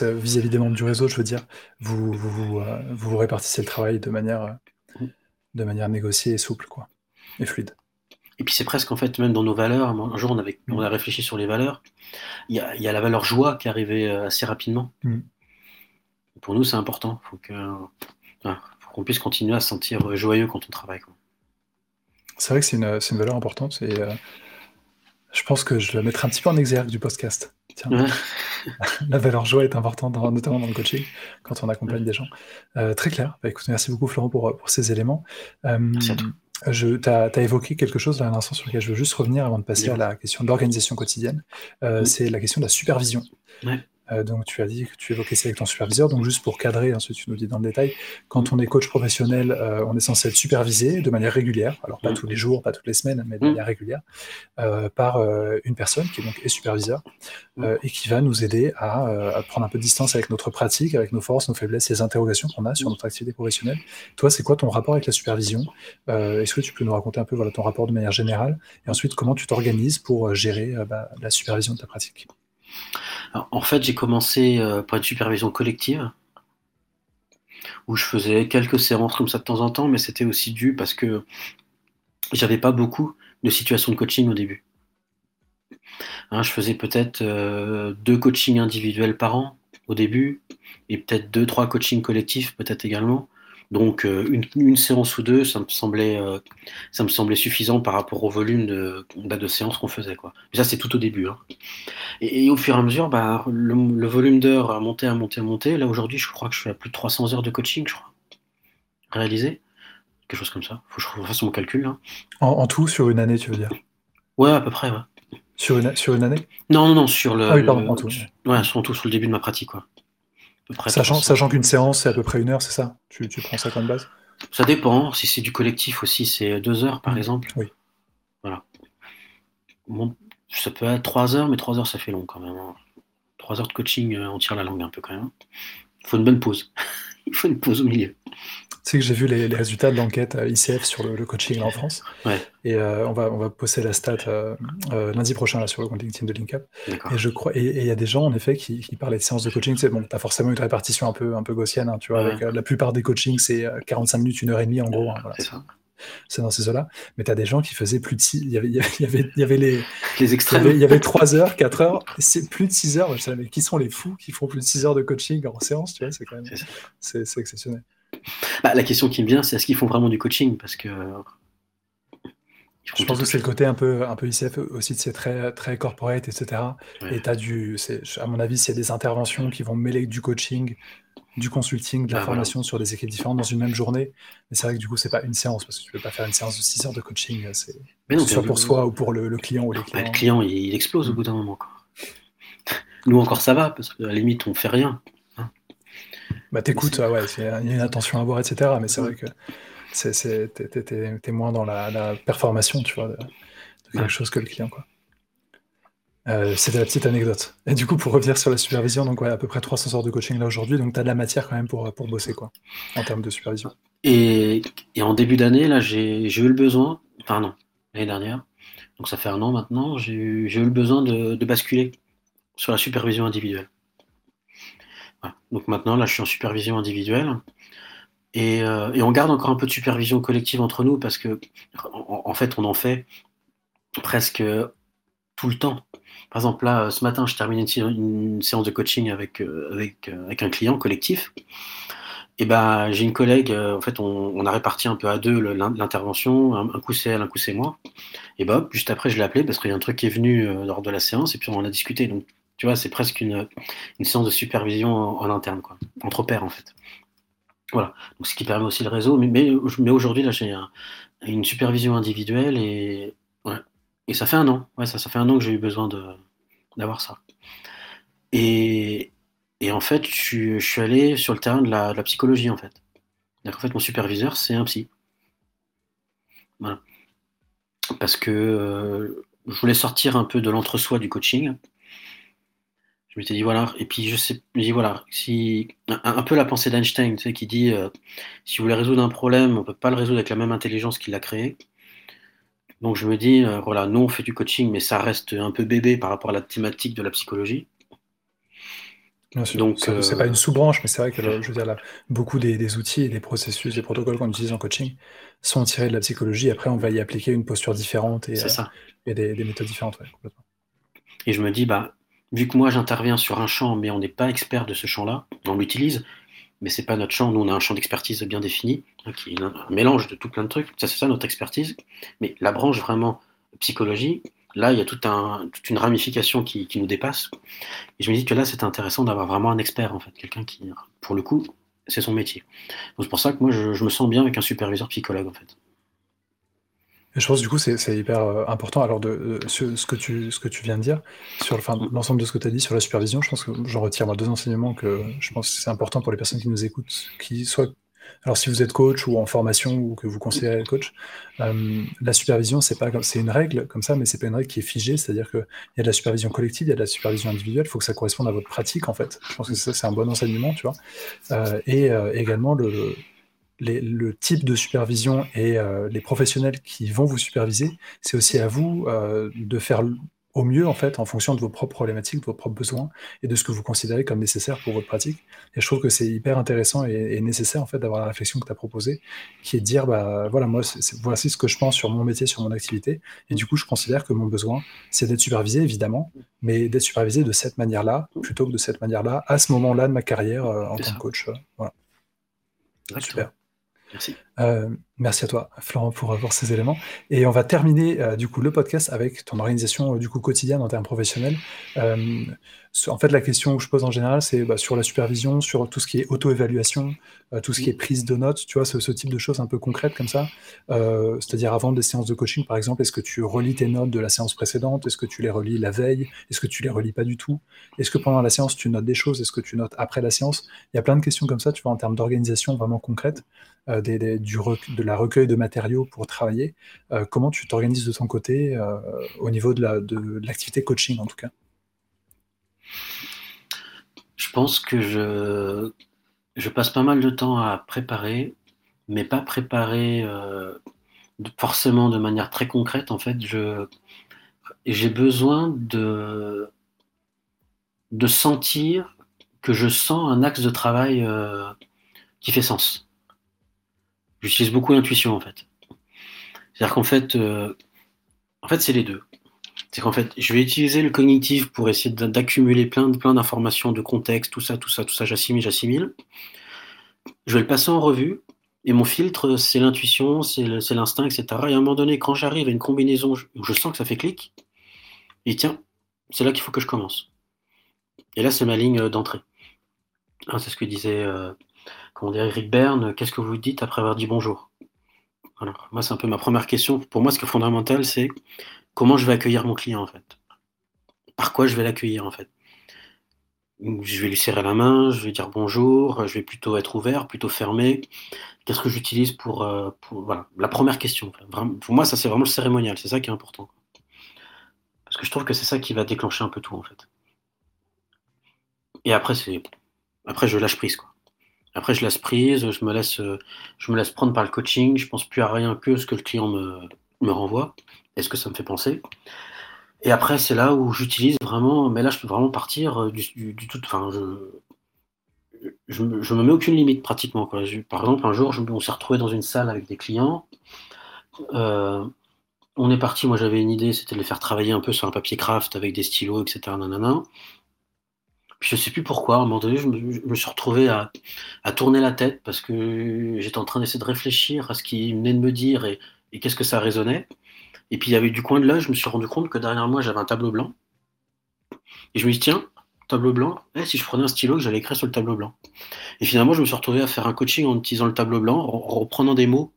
S1: vis-à-vis des membres du réseau, je veux dire. Vous vous, vous, euh, vous, répartissez le travail de manière, mmh. de manière négociée et souple, quoi, et fluide.
S2: Et puis c'est presque en fait même dans nos valeurs. Un jour on, avait, on a réfléchi sur les valeurs. Il y a, y a la valeur joie qui est arrivée euh, assez rapidement.
S1: Mm.
S2: Pour nous c'est important. Il faut qu'on puisse continuer à se sentir joyeux quand on travaille.
S1: C'est vrai que c'est une, une valeur importante et euh, je pense que je la mettrai un petit peu en exergue du podcast. Tiens,
S2: Ouais. <laughs>
S1: la valeur joie est importante, dans- notamment dans le coaching, quand on accompagne
S2: Ouais.
S1: des gens. Euh, très clair. Bah, écoute, merci beaucoup Florent pour, pour ces éléments. Euh,
S2: Merci à toi.
S1: je, tu as, évoqué quelque chose à l'instant sur lequel je veux juste revenir avant de passer à la question de l'organisation quotidienne. Euh. C'est la question de la supervision.
S2: Ouais.
S1: Euh, donc tu as dit que tu évoquais ça avec ton superviseur. Donc juste pour cadrer, ensuite tu nous dis dans le détail, quand on est coach professionnel, euh, on est censé être supervisé de manière régulière, alors pas
S2: Mm.
S1: tous les jours, pas toutes les semaines, mais de
S2: Mm.
S1: manière régulière, euh, par une personne qui est donc est superviseur
S2: Mm.
S1: et qui va nous aider à, à prendre un peu de distance avec notre pratique, avec nos forces, nos faiblesses, les interrogations qu'on a sur notre activité professionnelle. Toi, c'est quoi ton rapport avec la supervision? Est-ce que tu peux nous raconter un peu voilà, ton rapport de manière générale? Et ensuite comment tu t'organises pour gérer bah, la supervision de ta pratique?
S2: En fait, j'ai commencé euh, par une supervision collective où je faisais quelques séances comme ça de temps en temps, mais c'était aussi dû parce que j'avais pas beaucoup de situations de coaching au début. Hein, je faisais peut-être euh, deux coachings individuels par an au début et peut-être deux, trois coachings collectifs peut-être également. Donc euh, une, une séance ou deux, ça me semblait, euh, ça me semblait suffisant par rapport au volume de, bah, de séances qu'on faisait. Quoi. Mais ça, c'est tout au début. hein. Et, et au fur et à mesure, bah, le, le volume d'heures a monté, a monté, a monté. Là, aujourd'hui, je crois que je suis à plus de 300 heures de coaching, je crois, réalisé. Quelque chose comme ça. Faut que je fasse mon calcul. Là.
S1: en, en tout, sur une année, tu veux dire?
S2: Ouais, à peu près, ouais.
S1: sur une, sur une année?
S2: Non, non, non, sur le.
S1: Ah oui, pardon,
S2: le-
S1: en tout.
S2: Ouais, tout, sur le début de ma pratique, quoi. À peu près
S1: Sachant,
S2: 300.
S1: sachant qu'une séance, c'est à peu près une heure, c'est ça tu, tu prends ça comme base
S2: Ça dépend. Si c'est du collectif aussi, c'est deux heures, par
S1: Mhm.
S2: exemple.
S1: Oui.
S2: Voilà. Bon, ça peut être trois heures, mais trois heures, ça fait long quand même. hein. Trois heures de coaching, euh, on tire la langue un peu quand même. Il faut une bonne pause. <laughs> Il faut une pause au milieu.
S1: Tu sais que j'ai vu les, les résultats de l'enquête ICF sur le, le coaching là, en France.
S2: Ouais.
S1: Et euh, on, va, on va poster la stat euh, euh, lundi prochain là, sur le compte LinkedIn de LinkUp. Et je crois, et il y a des gens en effet qui, qui parlaient de séances de coaching. Tu sais, bon, t'as forcément une répartition un peu, un peu gaussienne, hein, tu vois.
S2: Ouais.
S1: Avec, la plupart des coachings, c'est euh, 45 minutes, une heure et demie en gros. hein, voilà,
S2: c'est
S1: c'est- c'est dans ces eaux-là. Mais t'as des gens qui faisaient plus de 6 Il y avait, il y avait, il y avait, les,
S2: Les
S1: il y
S2: extrêmes.
S1: avait, il y avait 3 heures, 4 heures, c'est plus de 6 heures. Je savais, mais qui sont les fous qui font plus de 6 heures de coaching en séance, tu vois, c'est quand même,
S2: C'est ça.
S1: c'est c'est exceptionnel.
S2: Bah, la question qui me vient, c'est est-ce qu'ils font vraiment du coaching? Parce que.
S1: Je pense que c'est le côté un peu, un peu ICF aussi, c'est très, très corporate, etc.
S2: Ouais.
S1: Et t'as du, à mon avis, c'est des interventions qui vont mêler du coaching, du consulting, de la
S2: Ah,
S1: formation sur des équipes différentes dans une même journée. Mais c'est vrai que du coup, c'est pas une séance, parce que tu peux pas faire une séance de 6 heures de coaching, c'est, soit pour soi ou pour le, le client ou les
S2: Bah,
S1: clients.
S2: le client, il, il explose au bout d'un moment. Quoi. <laughs> Nous encore, ça va, parce qu'à la limite, on fait rien.
S1: Bah, t'écoutes, ouais, il y a une attention à avoir, etc. Mais c'est vrai que c'est, c'est, t'es, t'es- t'es- t'es moins dans la, la performation, tu vois, de, de quelque chose que le client, quoi. Euh, c'était la petite anecdote. Et du coup, pour revenir sur la supervision, donc ouais, à peu près 300 heures de coaching là aujourd'hui, donc tu as de la matière quand même pour, pour bosser, quoi, en termes de supervision.
S2: Et, et en début d'année, là, j'ai j'ai eu le besoin, enfin non, l'année dernière, donc ça fait un an maintenant, j'ai eu, j'ai eu le besoin de, de basculer sur la supervision individuelle. Donc maintenant, là, je suis en supervision individuelle. Et, euh, et on garde encore un peu de supervision collective entre nous parce que, en, fait, on en fait presque tout le temps. Par exemple, là, ce matin, je termine une, sé- une séance de coaching avec, euh, euh, avec un client collectif. Et ben, j'ai une collègue, en fait, on, a réparti un peu à deux l'intervention. Un, coup c'est elle, un coup c'est moi. Et ben, juste après, je l'ai appelé parce qu'il y a un truc qui est venu lors de la séance et puis on en a discuté. Donc, tu vois, c'est presque une, une séance de supervision en, en interne, quoi, entre pairs, en fait. Voilà. Donc, ce qui permet aussi le réseau. Mais, mais, aujourd'hui, là, j'ai un- une supervision individuelle et, ouais. et ça fait un an. Ouais, ça, ça fait un an que j'ai eu besoin de, d'avoir ça. Et, et en fait, je, suis- allé sur le terrain de la, psychologie, en fait. Qu'en fait, mon superviseur, c'est un psy. Voilà. Parce que euh, je voulais sortir un peu de l'entre-soi du coaching. Je m'étais dit, voilà, et puis je sais, je dis, voilà, si, un, un peu la pensée d'Einstein, tu sais, qui dit, euh, si vous voulez résoudre un problème, on peut pas le résoudre avec la même intelligence qu'il l'a créé. Donc je me dis, euh, voilà, nous on fait du coaching, mais ça reste un peu bébé par rapport à la thématique de la psychologie.
S1: Bien sûr. Donc, c'est pas une sous-branche, mais c'est vrai que je veux dire, là, beaucoup des, outils et des processus, des protocoles qu'on utilise en coaching sont tirés de la psychologie. Après, on va y appliquer une posture différente et, ça. et des, méthodes différentes.
S2: Et je me dis, bah, vu que moi j'interviens sur un champ, mais on n'est pas expert de ce champ-là, on l'utilise, mais c'est pas notre champ. Nous, on a un champ d'expertise bien défini, hein, qui est un mélange de tout plein de trucs. Ça, c'est ça notre expertise. Mais la branche vraiment psychologie, là, il y a toute une ramification qui, nous dépasse. Et je me dis que là, c'est intéressant d'avoir vraiment un expert, en fait, quelqu'un qui, pour le coup, c'est son métier. c'est pour ça que moi, je, me sens bien avec un superviseur psychologue, en fait.
S1: Je pense du coup c'est hyper euh, important alors de, ce, que tu, ce que tu viens de dire sur mm. l'ensemble de ce que tu as dit sur la supervision. Je pense que j'en retire moi deux enseignements que je pense que c'est important pour les personnes qui nous écoutent, qui soient alors si vous êtes coach ou en formation ou que vous considérez être coach, euh, la supervision c'est pas c'est une règle comme ça, mais c'est pas une règle qui est figée. C'est-à-dire qu'il y a de la supervision collective, il y a de la supervision individuelle. Il faut que ça corresponde à votre pratique en fait. Je pense que ça c'est un bon enseignement, tu vois. Euh, et euh, également le, le type de supervision et les professionnels qui vont vous superviser, c'est aussi à vous de faire au mieux en fait en fonction de vos propres problématiques, de vos propres besoins et de ce que vous considérez comme nécessaire pour votre pratique. Et je trouve que c'est hyper intéressant et, nécessaire en fait d'avoir la réflexion que tu as proposée, qui est de dire bah voilà moi voici ce que je pense sur mon métier, sur mon activité, et du coup je considère que mon besoin c'est d'être supervisé évidemment, mais d'être supervisé de cette manière-là plutôt que de cette manière-là à ce moment-là de ma carrière euh, en tant que coach. Euh, voilà.
S2: Super. Merci.
S1: Euh, merci à toi, Florent, pour, avoir ces éléments. Et on va terminer euh, du coup le podcast avec ton organisation euh, du coup quotidienne en termes professionnels. en fait, la question que je pose en général, c'est bah, sur la supervision, sur tout ce qui est auto-évaluation, tout ce qui est prise de notes, tu vois, ce, type de choses un peu concrètes comme ça. C'est-à-dire avant des séances de coaching, par exemple, est-ce que tu relis tes notes de la séance précédente? Est-ce que tu les relis la veille? Est-ce que tu les relis pas du tout? Est-ce que pendant la séance, tu notes des choses? Est-ce que tu notes après la séance? Il y a plein de questions comme ça, tu vois, en termes d'organisation vraiment concrète. Du de la recueil de matériaux pour travailler. Euh, comment tu t'organises de ton côté euh, au niveau de l'activité coaching en tout cas?
S2: Je pense que je, passe pas mal de temps à préparer, mais pas préparer euh, forcément de manière très concrète. En fait, j'ai besoin de, de sentir que je sens un axe de travail qui fait sens. J'utilise beaucoup l'intuition en fait. C'est-à-dire qu'en fait, euh, en fait, c'est les deux. C'est qu'en fait, je vais utiliser le cognitif pour essayer d'accumuler plein, plein d'informations, de contexte, tout ça, tout ça, tout ça, j'assimile, j'assimile. Je vais le passer en revue, et mon filtre, c'est l'intuition, c'est l'instinct, etc. Et à un moment donné, quand j'arrive à une combinaison où je sens que ça fait clic, et tiens, c'est là qu'il faut que je commence. Et là, c'est ma ligne d'entrée. Hein, c'est ce que disait euh, comment dire, Eric Berne, qu'est-ce que vous dites après avoir dit bonjour? Moi, c'est un peu ma première question. Pour moi, ce qui est fondamental, c'est comment je vais accueillir mon client, en fait? Par quoi je vais l'accueillir, en fait? Je vais lui serrer la main, je vais dire bonjour, je vais plutôt être ouvert, plutôt fermé. Qu'est-ce que j'utilise pour, euh, Voilà, la première question. pour moi, ça, c'est vraiment le cérémonial. C'est ça qui est important. Parce que je trouve que c'est ça qui va déclencher un peu tout, en fait. Et après, c'est. Après, je lâche prise, quoi. Après, je laisse prise, je me laisse, je me laisse prendre par le coaching, je pense plus à rien que ce que le client me, me renvoie est ce que ça me fait penser? Et après, c'est là où j'utilise vraiment, mais là, je peux vraiment partir euh, du, tout. Enfin, je, je, me mets aucune limite pratiquement. Par exemple, un jour, on s'est retrouvé dans une salle avec des clients. Euh, on est parti, moi j'avais une idée, c'était de les faire travailler un peu sur un papier craft avec des stylos, etc. je ne sais plus pourquoi, à un moment donné, je me, suis retrouvé à, tourner la tête parce que j'étais en train d'essayer de réfléchir à ce qu'il venait de me dire et, qu'est-ce que ça résonnait. Et puis, il du coin de l'œil, je me suis rendu compte que derrière moi, j'avais un tableau blanc. Et je me dis, tiens, tableau blanc, eh, si je prenais un stylo, que j'allais écrire sur le tableau blanc. Et finalement, je me suis retrouvé à faire un coaching en utilisant le tableau blanc, en reprenant des mots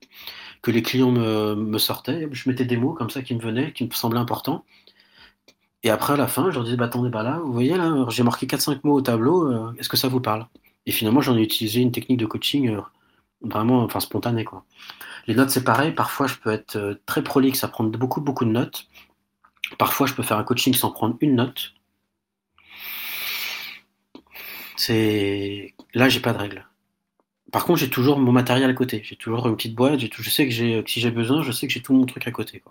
S2: que les clients me sortaient. Je mettais des mots comme ça qui me venaient, qui me semblaient importants. Et après, à la fin, je leur disais, bah, attendez, bah là, vous voyez, là, j'ai marqué 4-5 mots au tableau, euh, est-ce que ça vous parle? Et finalement, j'en ai utilisé une technique de coaching euh, vraiment enfin, spontanée. Les notes, c'est pareil. Parfois, je peux être euh, très prolixe à prendre beaucoup, beaucoup de notes. Parfois, je peux faire un coaching sans prendre une note. C'est Là, j'ai pas de règle. Par contre, j'ai toujours mon matériel à côté. J'ai toujours une petite boîte. Je sais que, j'ai... si j'ai besoin, je sais que j'ai tout mon truc à côté.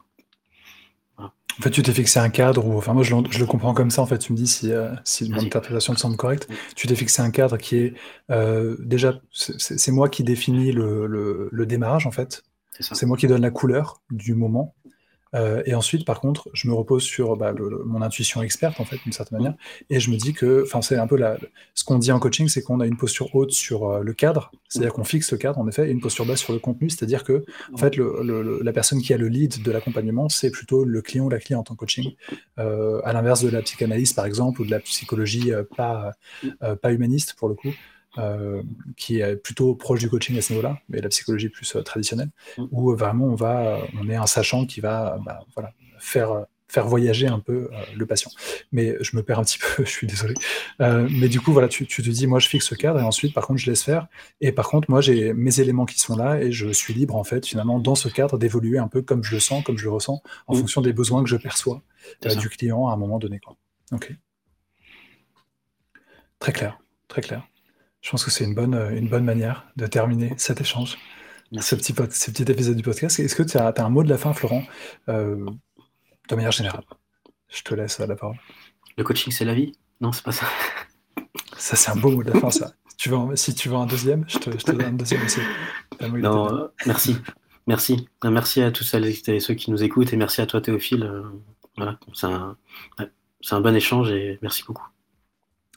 S1: En fait, tu t'es fixé un cadre ou enfin moi je, le comprends comme ça en fait. Tu me dis si, euh, si mon interprétation te semble correcte. Tu t'es fixé un cadre qui est euh, déjà c'est moi qui définis le, le démarrage en fait. C'est moi qui donne la couleur du moment. Euh, et ensuite, par contre, je me repose sur bah, mon intuition experte, en fait, d'une certaine manière, et je me dis que, enfin, c'est un peu la, ce qu'on dit en coaching, c'est qu'on a une posture haute sur euh, le cadre, c'est-à-dire qu'on fixe le cadre, en effet, et une posture basse sur le contenu, c'est-à-dire que, en fait, la personne qui a le lead de l'accompagnement, c'est plutôt le client ou la cliente en coaching, euh, à l'inverse de la psychanalyse, par exemple, ou de la psychologie pas, pas humaniste, pour le coup. Euh, qui est plutôt proche du coaching à ce niveau-là, mais la psychologie plus euh, traditionnelle, mm. où vraiment on va, on est un sachant qui va bah, voilà, faire faire voyager un peu euh, le patient. Mais je me perds un petit peu, <laughs> je suis désolé. mais du coup, voilà, tu, tu, te dis, moi, je fixe ce cadre et ensuite, par contre, je laisse faire. Et par contre, moi, j'ai mes éléments qui sont là et je suis libre, en fait, finalement, dans ce cadre, d'évoluer un peu comme je le sens, comme je le ressens, en mm. fonction des besoins que je perçois du client à un moment donné. Quoi. Ok. Très clair, très clair. Je pense que c'est une bonne, euh, une bonne manière de terminer cet échange, ce petit, ce petit épisode du podcast. Est-ce que tu as, as, un mot de la fin, Florent, euh, de manière générale Je te laisse la parole.
S2: Le coaching, c'est la vie? Non, c'est pas ça. <laughs>
S1: Ça, c'est un beau mot de la fin, ça. tu veux, si tu veux un deuxième, je te, je te donne un deuxième aussi.
S2: Non, euh, merci. Merci. Merci à tous celles et ceux qui nous écoutent et merci à toi, Théophile. Voilà, c'est un, un bon échange et merci beaucoup.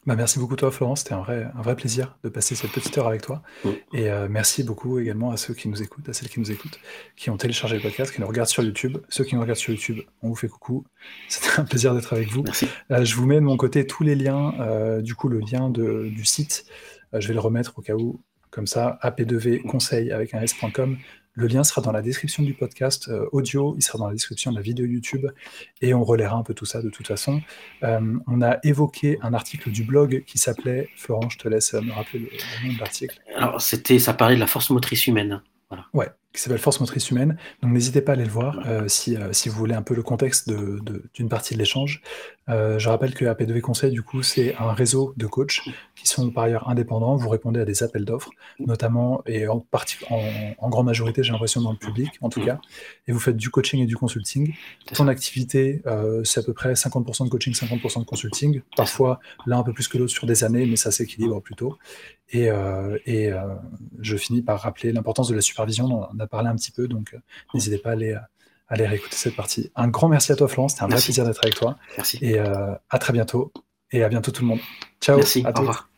S1: Bah, merci beaucoup toi Florence, c'était un vrai, un vrai plaisir de passer cette petite heure avec toi. Mm. Et euh, merci beaucoup également à ceux qui nous écoutent, à celles qui nous écoutent, qui ont téléchargé le podcast, qui nous regardent sur YouTube. Ceux qui nous regardent sur YouTube, on vous fait coucou. <laughs> C'était un plaisir d'être avec vous. Euh, je vous mets de mon côté tous les liens, euh, du coup le lien de, du site, je vais le remettre au cas où, comme ça, ap2v conseil avec un s.com. Le lien sera dans la description du podcast euh, audio, il sera dans la description de la vidéo YouTube et on relaiera un peu tout ça de toute façon. Euh, on a évoqué un article du blog qui s'appelait, Florent, je te laisse me rappeler le, nom de l'article.
S2: Alors, c'était, ça parlait de la force motrice humaine. Voilà.
S1: Ouais, qui s'appelle Force Motrice Humaine. Donc n'hésitez pas à aller le voir euh, si, euh, si, vous voulez un peu le contexte d'une de, partie de l'échange. Euh, je rappelle que AP2V Conseil, du coup, c'est un réseau de coachs qui sont par ailleurs indépendants. Vous répondez à des appels d'offres, notamment et en, en, en, grande majorité, j'ai l'impression, dans le public, en tout cas. Et vous faites du coaching et du consulting. Ton activité, c'est à peu près 50% de coaching, 50% de consulting. Parfois, l'un un peu plus que l'autre sur des années, mais ça s'équilibre plutôt. Et, et je finis par rappeler l'importance de la supervision parler un petit peu, donc euh, n'hésitez pas à aller, aller réécouter cette partie. Un grand merci à toi, Florence. C'était un vrai plaisir d'être avec toi.
S2: Merci.
S1: Et euh, à très bientôt. Et à bientôt, tout le monde. Ciao.
S2: Merci. À au revoir.